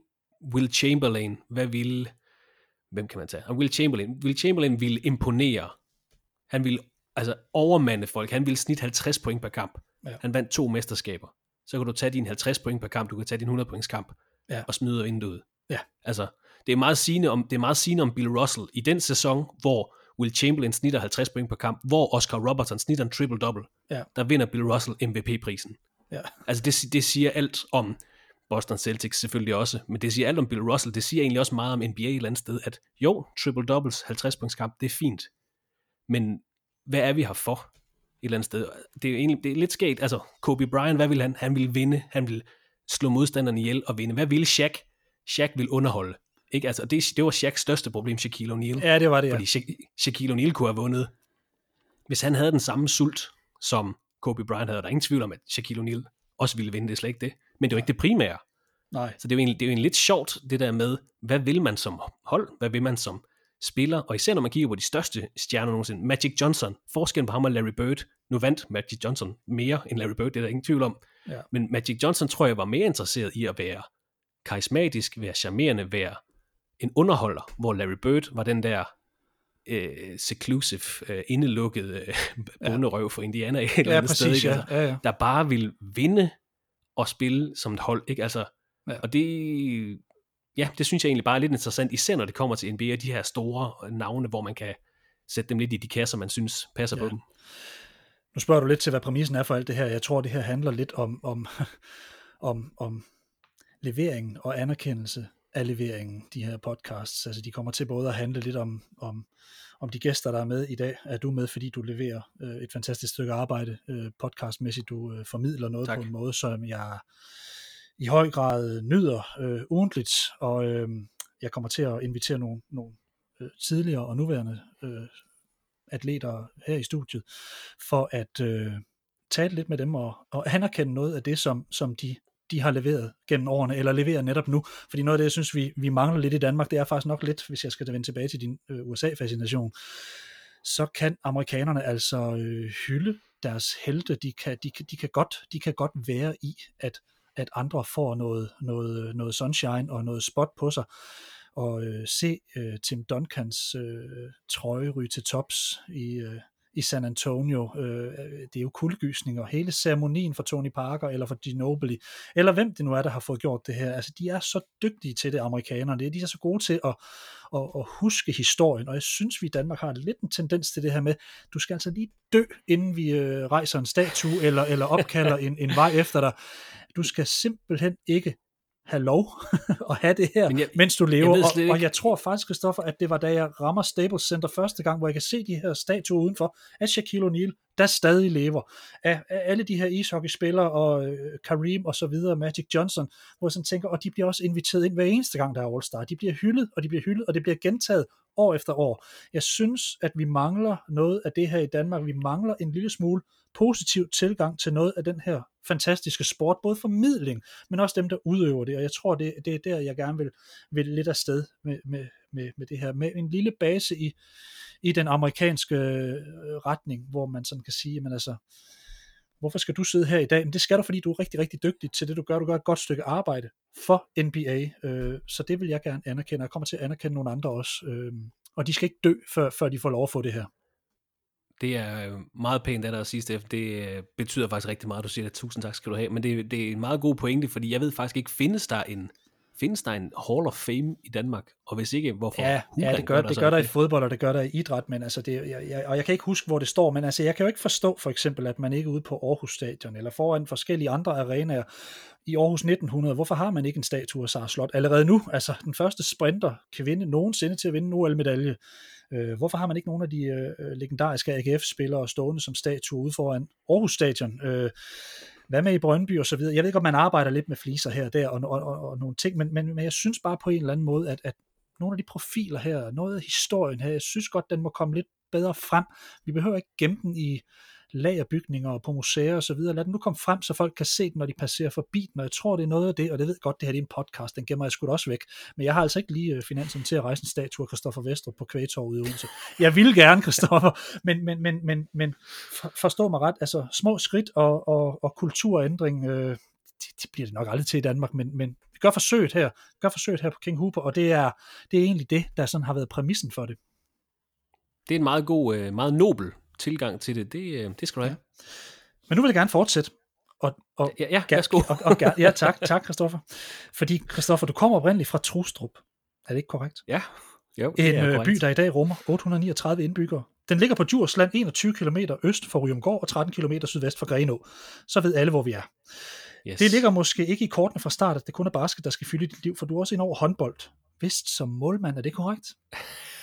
Will Chamberlain, hvad vil, hvem kan man tage? Og Will Chamberlain, Will Chamberlain vil imponere. Han vil altså overmande folk. Han vil snit 50 point per kamp. Ja. Han vandt to mesterskaber så kan du tage din 50 point per kamp, du kan tage din 100 points kamp, ja. og smide vinduet. Ja. Altså, det er meget sigende om, det er meget sigende om Bill Russell i den sæson, hvor Will Chamberlain snitter 50 point per kamp, hvor Oscar Robertson snitter en triple-double, ja. der vinder Bill Russell MVP-prisen. Ja. Altså, det, det siger alt om Boston Celtics selvfølgelig også, men det siger alt om Bill Russell, det siger egentlig også meget om NBA et eller andet sted, at jo, triple-doubles, 50 points kamp, det er fint, men hvad er vi her for? et eller andet sted. Det er jo egentlig det er lidt skægt. Altså, Kobe Bryant, hvad vil han? Han vil vinde. Han vil slå modstanderen ihjel og vinde. Hvad ville Shaq? Shaq vil underholde. Ikke? Altså, det, det var Shaqs største problem, Shaquille O'Neal. Ja, det var det, ja. Fordi Sha- Shaquille O'Neal kunne have vundet. Hvis han havde den samme sult, som Kobe Bryant havde, der er ingen tvivl om, at Shaquille O'Neal også ville vinde, det er slet ikke det. Men det er jo ikke det primære. Nej. Så det er, jo egentlig, det er jo egentlig lidt sjovt, det der med, hvad vil man som hold? Hvad vil man som spiller, og især når man kigger på de største stjerner nogensinde, Magic Johnson, forskellen på ham og Larry Bird, nu vandt Magic Johnson mere end Larry Bird, det er der ingen tvivl om, ja. men Magic Johnson tror jeg var mere interesseret i at være karismatisk, være charmerende, være en underholder, hvor Larry Bird var den der øh, seclusive, øh, indelukkede øh, bunderøv for Indiana et eller andet præcis, sted, ikke? Altså, ja, ja. der bare vil vinde og spille som et hold, ikke? Altså, Ja. og det, ja, det synes jeg egentlig bare er lidt interessant, især når det kommer til NBA, de her store navne, hvor man kan sætte dem lidt i de kasser, man synes passer Ja. på dem. Nu spørger du lidt til, hvad præmissen er for alt det her. Jeg tror, det her handler lidt om, om, [laughs] om, om leveringen og anerkendelse af leveringen, de her podcasts. Altså, de kommer til både at handle lidt om, om, om de gæster, der er med i dag. Er du med, fordi du leverer øh, et fantastisk stykke arbejde øh, podcastmæssigt. Du øh, formidler noget Tak. på en måde, som jeg i høj grad nyder øh, ugentligt, og øh, jeg kommer til at invitere nogle, nogle øh, tidligere og nuværende øh, atleter her i studiet, for at øh, tale lidt med dem og, og anerkende noget af det, som, som de, de har leveret gennem årene, eller leverer netop nu. Fordi noget af det, jeg synes, vi, vi mangler lidt i Danmark, det er faktisk nok lidt, hvis jeg skal vende tilbage til din øh, USA-fascination, så kan amerikanerne altså øh, hylde deres helte. De kan, de, kan, de, kan godt, de kan godt være i, at, at andre får noget, noget, øh, noget sunshine og noget spot på sig og øh, se øh, Tim Duncans øh, trøje ryge til tops i, øh, i San Antonio. Øh, det er jo kuldegysninger. Hele ceremonien for Tony Parker eller for Ginobili, eller hvem det nu er, der har fået gjort det her. Altså, de er så dygtige til det, amerikanerne. De er så gode til at, at, at huske historien, og jeg synes, vi i Danmark har lidt en tendens til det her med, du skal altså lige dø, inden vi øh, rejser en statue, eller, eller opkalder en, en vej efter dig. Du skal simpelthen ikke have lov [laughs] at have det her, Men jeg- mens du lever. jeg og, og jeg tror faktisk, Christoffer, at det var da jeg rammer Staples Center første gang, hvor jeg kan se de her statuer udenfor, af Shaquille O'Neal, der stadig lever. Af, af alle de her ishockeyspillere, og øh, Kareem og så videre, Magic Johnson, hvor jeg sådan tænker, og de bliver også inviteret ind hver eneste gang, der er All-Star. De bliver hyldet, og de bliver hyldet, og det bliver gentaget år efter år. Jeg synes, at vi mangler noget af det her i Danmark. Vi mangler en lille smule positiv tilgang til noget af den her fantastiske sport, både formidling, men også dem, der udøver det, og jeg tror, det, det er der, jeg gerne vil, vil lidt afsted med, med, med, med det her, med en lille base i, i den amerikanske øh, retning, hvor man sådan kan sige, men altså, hvorfor skal du sidde her i dag? Men det skal du, fordi du er rigtig, rigtig dygtig til det, du gør. Du gør et godt stykke arbejde for NBA, øh, så det vil jeg gerne anerkende, og jeg kommer til at anerkende nogle andre også, øh, og de skal ikke dø, før, før de får lov at få det her. Det er øh, meget pænt af dig at sige, Steff. Det øh, betyder faktisk rigtig meget, at du siger det. Tusind tak skal du have. Men det, det er en meget god pointe, fordi jeg ved faktisk ikke, findes der en, findes der en Hall of Fame i Danmark? Og hvis ikke, hvorfor? Ja, ja det gør, der det gør der i fodbold, og det gør der i idræt, men altså det, jeg, jeg, og jeg kan ikke huske, hvor det står, men altså jeg kan jo ikke forstå for eksempel, at man ikke er ude på Aarhus Stadion, eller foran forskellige andre arenaer i Aarhus 1900, hvorfor har man ikke en statue af Sara Slot allerede nu? Altså den første sprinter kvinde nogensinde til at vinde en OL-medalje. Øh, hvorfor har man ikke nogen af de øh, legendariske AGF-spillere stående som statue ude foran Aarhus Stadion? Øh, hvad med i Brøndby og så videre? Jeg ved godt, man arbejder lidt med fliser her og der og, og, og, og nogle ting, men, men, men jeg synes bare på en eller anden måde, at, at nogle af de profiler her, noget af historien her, jeg synes godt, den må komme lidt bedre frem. Vi behøver ikke gemme den i lagerbygninger og på museer og så videre. Lad den nu komme frem, så folk kan se den, når de passerer forbi den, og jeg tror, det er noget af det, og det ved godt, det her det er en podcast, den gemmer jeg sgu da også væk, men jeg har altså ikke lige øh, finansen til at rejse en statue af Christoffer Vestrup på Kvægtorvet i Odense. Jeg vil gerne, [laughs] Christoffer, men, men, men, men, men forstå mig ret, altså små skridt og, og, og kulturændring, øh, det, det bliver det nok aldrig til i Danmark, men, men vi gør forsøget her, vi gør forsøget her på King Hooper, og det er, det er egentlig det, der sådan har været præmissen for det. Det er en meget god, øh, meget nobel tilgang til det. Det, øh, det skal du have. Men nu vil jeg gerne fortsætte. Og, og, Ja, ja værsgo. Og, og, ger- ja, tak, tak, Christoffer. Fordi, Christoffer, du kommer oprindeligt fra Trustrup. Er det ikke korrekt? Ja, jo, det En er øh, korrekt. by, der i dag rummer 839 indbyggere. Den ligger på Djursland 21 km øst for Ryumgård og 13 km sydvest for Grenå. Så ved alle, hvor vi er. Yes. Det ligger måske ikke i kortene fra start, at det kun er basket, der skal fylde dit liv, for du er også ind over håndbold. Vist som målmand, er det korrekt? [laughs]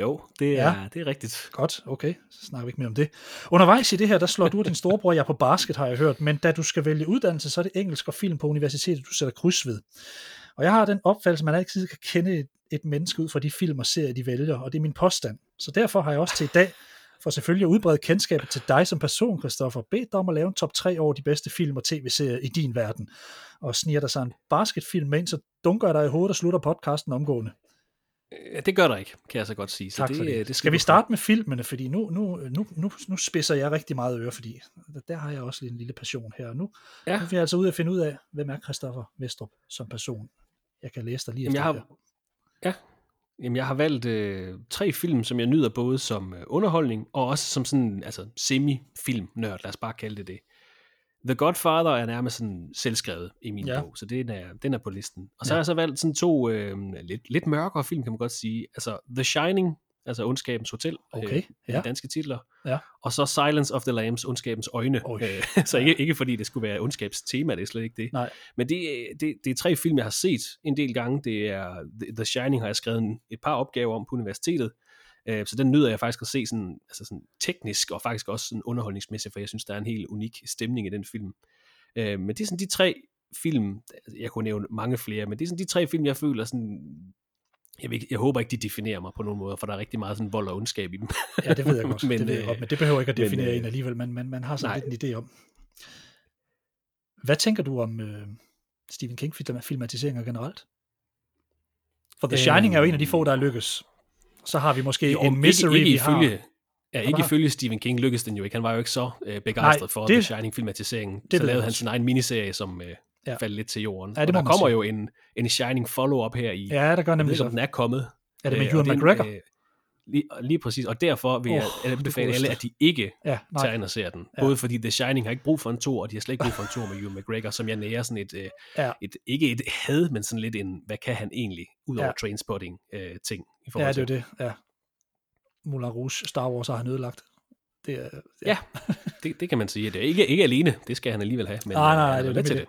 Jo, det er, ja. det er rigtigt. Godt, okay, så snakker vi ikke mere om det. Undervejs i det her, der slår du og din storebror jer på basket, har jeg hørt, men da du skal vælge uddannelse, så er det engelsk og film på universitetet, du sætter kryds ved. Og jeg har den opfattelse, at man altid kan kende et, et menneske ud fra de film og serier, de vælger, og det er min påstand. Så derfor har jeg også til i dag, for selvfølgelig at udbrede kendskabet til dig som person, Christoffer, bedt dig om at lave en top 3 over de bedste film og tv-serier i din verden. Og sniger der sig en basketfilm med ind, så dunker jeg dig i hovedet og slutter podcasten omgående. Ja, det gør der ikke, kan jeg så godt sige. Så Tak det, for det. øh, det skal vi starte med filmene, fordi nu, nu, nu, nu, nu spidser jeg rigtig meget øre, fordi der har jeg også en lille passion her. Nu, ja. Nu er vi altså ude at finde ud af, hvem er Christoffer Vestrup som person. Jeg kan læse dig lige Jamen, efter jeg det har, her. ja, Jamen, jeg har valgt øh, tre film, som jeg nyder både som øh, underholdning, og også som sådan, altså semi-film-nørd, lad os bare kalde det det. The Godfather er nærmest sådan selvskrevet i min Ja. bog, så den er, den er på listen. Og så Ja. har jeg så valgt sådan to øh, lidt, lidt mørkere film, kan man godt sige. Altså The Shining, altså Ondskabens Hotel, Okay, øh, ja. de danske titler. Ja. Og så Silence of the Lambs, Ondskabens Øjne. Øh, [laughs] så ikke, ikke fordi det skulle være ondskabstema, det er slet ikke det. Nej. Men det, det, det er tre film, jeg har set en del gange. Det er The- The Shining har jeg skrevet en- et par opgaver om på universitetet. Øh, Så den nyder jeg faktisk at se sådan, altså sådan teknisk og faktisk også sådan underholdningsmæssigt, for jeg synes, der er en helt unik stemning i den film. Øh, Men det er sådan de tre film, altså, jeg kunne nævne mange flere, men det er sådan de tre film, jeg føler sådan, jeg, ved, jeg håber ikke, de definerer mig på nogen måde, for der er rigtig meget sådan vold og ondskab i dem. Ja, det ved jeg [laughs] godt. Men, det ved jeg øh, godt, men det behøver ikke at men, definere øh, en alligevel, men man, man har sådan nej. lidt en idé om. Hvad tænker du om øh, Stephen King film- filmatiseringer generelt? For The Shining er jo en af de få, der er lykkes. Så har vi måske Jo, en Misery, ikke, ikke vi har. ifølge, Ja, ikke ifølge Stephen King lykkedes den jo ikke. Han var jo ikke så øh, begejstret Nej, for det- The Shining-filmatiseringen. det Så lavede han sin egen miniserie, som øh, Ja. faldt lidt til jorden. Ja, det og der kommer sige. jo en, en Shining follow-up her i... Ja, der gør nemlig ikke, om så. den er kommet. Er det med Øh, Ewan McGregor? øh, lige, lige præcis. Og derfor vil jeg Åh, anbefale det alle, at de ikke Ja, nej. tager ind og ser den. Ja. Både fordi The Shining har ikke brug for en tur, og de har slet ikke brug for en tur med Ewan McGregor, som jeg nærer sådan et, øh, Ja. et, ikke et had, men sådan lidt en, hvad kan han egentlig, ud over Ja. ja. trainspotting øh, ting. I forhold Ja, til. det er jo det. Ja. Moulin Rouge, Star Wars har han ødelagt. Det er, Ja, det, det kan man sige. Det er ikke, ikke alene, det skal han alligevel have. Men, Nej, nej, øh, nej, han det er til det.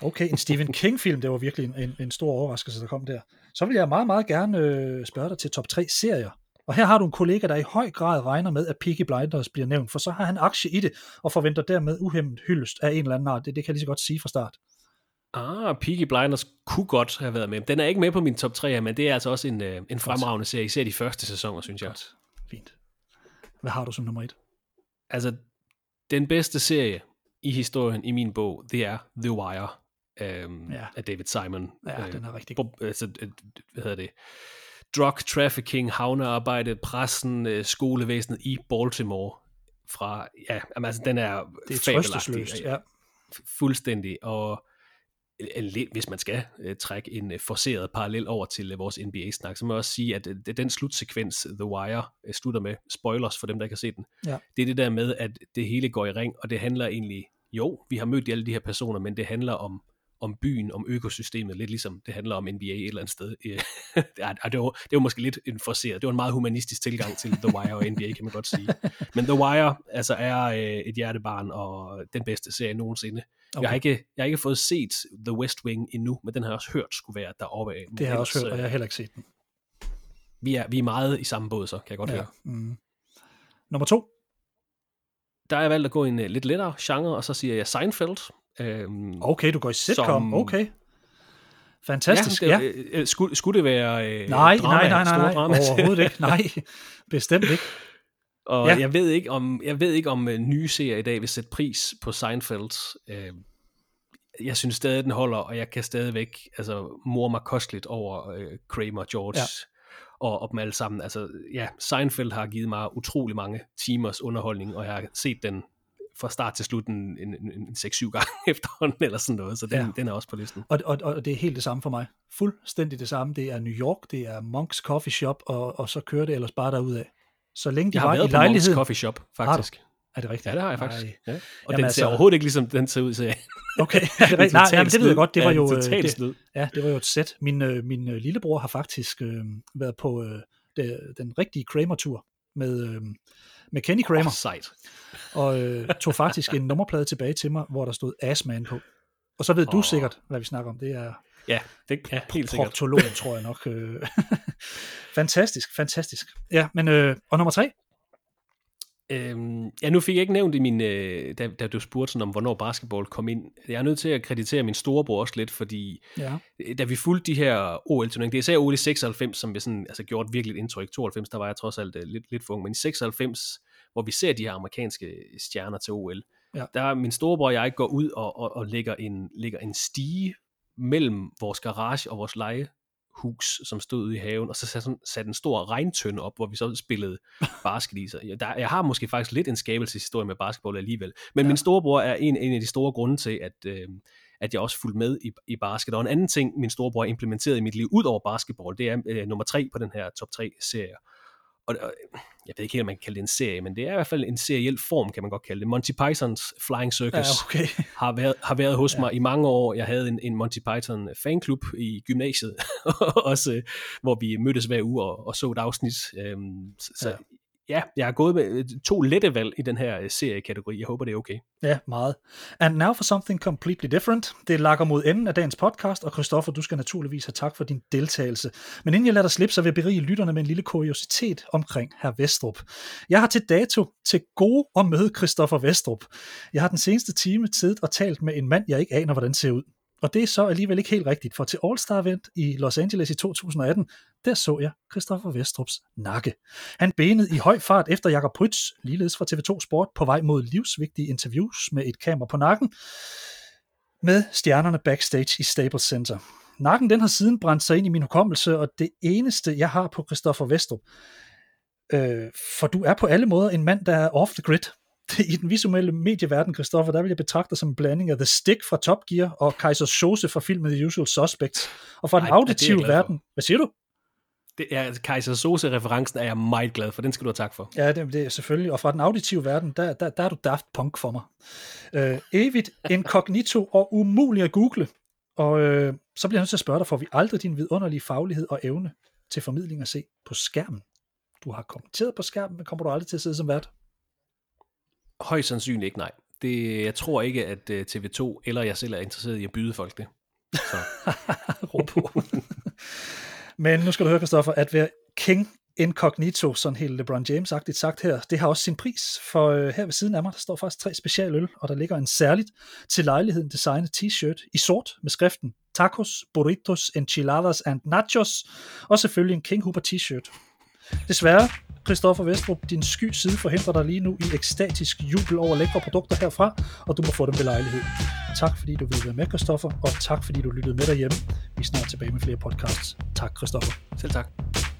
Okay, en Stephen [laughs] King-film, det var virkelig en, en, en stor overraskelse, der kom der. Så vil jeg meget, meget gerne øh, spørge dig til top 3 serier. Og her har du en kollega, der i høj grad regner med, at Peaky Blinders bliver nævnt, for så har han aktie i det, og forventer dermed uhemmet hyldest af en eller anden art. Det, det kan jeg lige så godt sige fra start. Ah, Peaky Blinders kunne godt have været med. Den er ikke med på min top 3 her, men det er altså også en, øh, en fremragende serie, især de første sæsoner, synes jeg. Godt. Fint. Hvad har du som nummer et? Altså, den bedste serie i historien i min bog, det er The Wire øhm, Ja. af David Simon. Ja, den er rigtig god. altså, øh, hvad hedder det? Drug trafficking, havnearbejde, pressen, øh, skolevæsenet i Baltimore. Fra, ja, jamen, altså, den er Det er fabelagtig. Ja. Fu- fuldstændig, og hvis man skal øh, trække en øh, forceret parallel over til øh, vores NBA-snak, så må jeg også sige, at den slutsekvens, The Wire, slutter med, spoilers for dem, der ikke har set den, Ja. det er det der med, at det hele går i ring, og det handler egentlig, jo, vi har mødt alle de her personer, men det handler om om byen, om økosystemet, lidt ligesom det handler om NBA et eller andet sted. Øh, [laughs] det, var, det var måske lidt en forceret, det var en meget humanistisk tilgang til The Wire og NBA, kan man godt sige. [laughs] Men The Wire altså, er øh, et hjertebarn og den bedste serie nogensinde. Okay. Jeg, har ikke, jeg har ikke fået set The West Wing endnu, men den har jeg også hørt skulle være deroppe af. Det har jeg også hørt, og jeg øh, har heller ikke set den. vi, er, vi er meget i samme båd, så kan jeg godt ja. høre. Mm. Nummer to. Der har jeg valgt at gå en uh, lidt lettere genre, og så siger jeg Seinfeld. Øhm, Okay, du går i sitcom. Som- Okay. Fantastisk, ja. Ja, det, øh, skulle, skulle det være øh, Nej, drama, nej, nej, nej, nej, drama? overhovedet ikke. Nej, bestemt ikke. [laughs] Og Ja. jeg ved ikke om jeg ved ikke om uh, nye serier i dag vil sætte pris på Seinfeld. Uh, jeg synes stadig den holder, og jeg kan stadigvæk altså mor mig kosteligt over uh, Kramer, George ja. og, og dem alle sammen. Altså ja, Seinfeld har givet mig utrolig mange timers underholdning, og jeg har set den fra start til slut en, en, en, en 6-7 [laughs] gange efterhånden, eller sådan noget, så den, Ja. ja. den er også på listen. Og, og, og det er helt det samme for mig. Fuldstændig det samme. Det er New York, det er Monks Coffee Shop, og, og så kører det ellers bare derudad. Så længe de Jeg har været i på Monks lejligheden... Coffee Shop, faktisk. Er det rigtigt? Ja, det har jeg faktisk. Nej. Ja. Og Jamen den altså- ser overhovedet ikke ligesom den ser ud til. Okay, [laughs] er det rigtigt? Nej, nej, men det ved jeg godt. Det var jo, øh, det, snyd. ja, det var jo et sæt. Min, øh, min øh, lillebror har faktisk øh, været på øh, det, den rigtige Kramer-tur med, øh, med Kenny Kramer, Oh, sejt. og øh, tog faktisk en nummerplade tilbage til mig, hvor der stod Assman på. Og så ved du Åh. sikkert, hvad vi snakker om. Det er Ja, det er helt sikkert. proktologen, tror jeg nok. øh. [laughs] fantastisk, fantastisk. Ja, men øh, og nummer tre? Øhm, ja, nu fik jeg ikke nævnt i min, øh, da, da du spurgte sådan om, hvornår basketball kom ind. Jeg er nødt til at kreditere min storebror også lidt, fordi Ja. øh, da vi fulgte de her OL-turneringer, det er især OL i 96, som vi sådan, altså, gjorde et virkelig indtryk. 92, der var jeg trods alt øh, lidt, lidt for ung, men i 96, hvor vi ser de her amerikanske stjerner til OL, Ja. der er min storebror og jeg går ud og, og, og lægger, en, lægger en stige mellem vores garage og vores leje hus, som stod ude i haven, og så satte, sådan, satte en stor regntønde op, hvor vi så spillede [laughs] basket i. Så jeg, der, jeg har måske faktisk lidt en skabelseshistorie med basketball alligevel. Men ja. min storebror er en, en af de store grunde til, at, øh, at jeg også fulgte med i, i basket. Og en anden ting, min storebror implementerede i mit liv, ud over basketball, det er øh, nummer tre på den her top 3-serie. Og, og jeg ved ikke helt, om man kan kalde det en serie, men det er i hvert fald en seriel form, kan man godt kalde det. Monty Pythons Flying Circus ja, okay. [laughs] har, været, har været hos ja. mig i mange år. Jeg havde en, en Monty Python fanklub i gymnasiet, [laughs] også, hvor vi mødtes hver uge og, og så et afsnit. Øhm, så ja ja, jeg har gået med øh, to lette valg i den her øh, seriekategori. Jeg håber, det er okay. Ja, meget. And now for something completely different. Det lakker mod enden af dagens podcast, og Christoffer, du skal naturligvis have tak for din deltagelse. Men inden jeg lader dig slippe, så vil jeg berige lytterne med en lille kuriositet omkring her Vestrup. Jeg har til dato til gode at møde Christoffer Vestrup. Jeg har den seneste time tid og talt med en mand, jeg ikke aner, hvordan ser ud. Og det er så alligevel ikke helt rigtigt, for til All-Star Event i Los Angeles i 2018, der så jeg Christoffer Vestrups nakke. Han benede i høj fart efter Jakob Prytz, ligeledes fra TV2 Sport, på vej mod livsvigtige interviews med et kamera på nakken, med stjernerne backstage i Staples Center. Nakken den har siden brændt sig ind i min hukommelse, og det eneste, jeg har på Christoffer Vestrup, øh, for du er på alle måder en mand, der er off the grid [laughs] i den visuelle medieverden, Christoffer, der vil jeg betragte dig som en blanding af The Stick fra Top Gear og Kaiser Sose fra filmen The Usual Suspects. Og fra den Ej, auditive verden, hvad siger du? Det er, Kaiser Sose-referencen er jeg meget glad for, den skal du have tak for. Ja, det, det er selvfølgelig. Og fra den auditive verden, der, der, der er du Daft Punk for mig. Øh, evigt incognito og umulig at google. Og øh, så bliver jeg nødt til at spørge dig, får vi aldrig din vidunderlige faglighed og evne til formidling at se på skærmen? Du har kommenteret på skærmen, men kommer du aldrig til at sidde som vært? Højst sandsynligt ikke, nej. Det, jeg tror ikke, at øh, uh, TV2 eller jeg selv er interesseret i at byde folk det. Så. [laughs] på. Men nu skal du høre, Christoffer, at være king incognito, sådan helt LeBron James-agtigt sagt her, det har også sin pris, for øh, her ved siden af mig, der står faktisk tre specialøl, og der ligger en særligt til lejligheden designet t-shirt i sort med skriften Tacos, Burritos, Enchiladas and Nachos, og selvfølgelig en King Hooper t-shirt. Desværre, Christoffer Vestrup, din sky side forhindrer dig lige nu i ekstatisk jubel over lækre produkter herfra, og du må få dem ved lejlighed. Tak fordi du ville være med, Christoffer, og tak fordi du lyttede med derhjemme. Vi er snart tilbage med flere podcasts. Tak, Christoffer. Selv tak.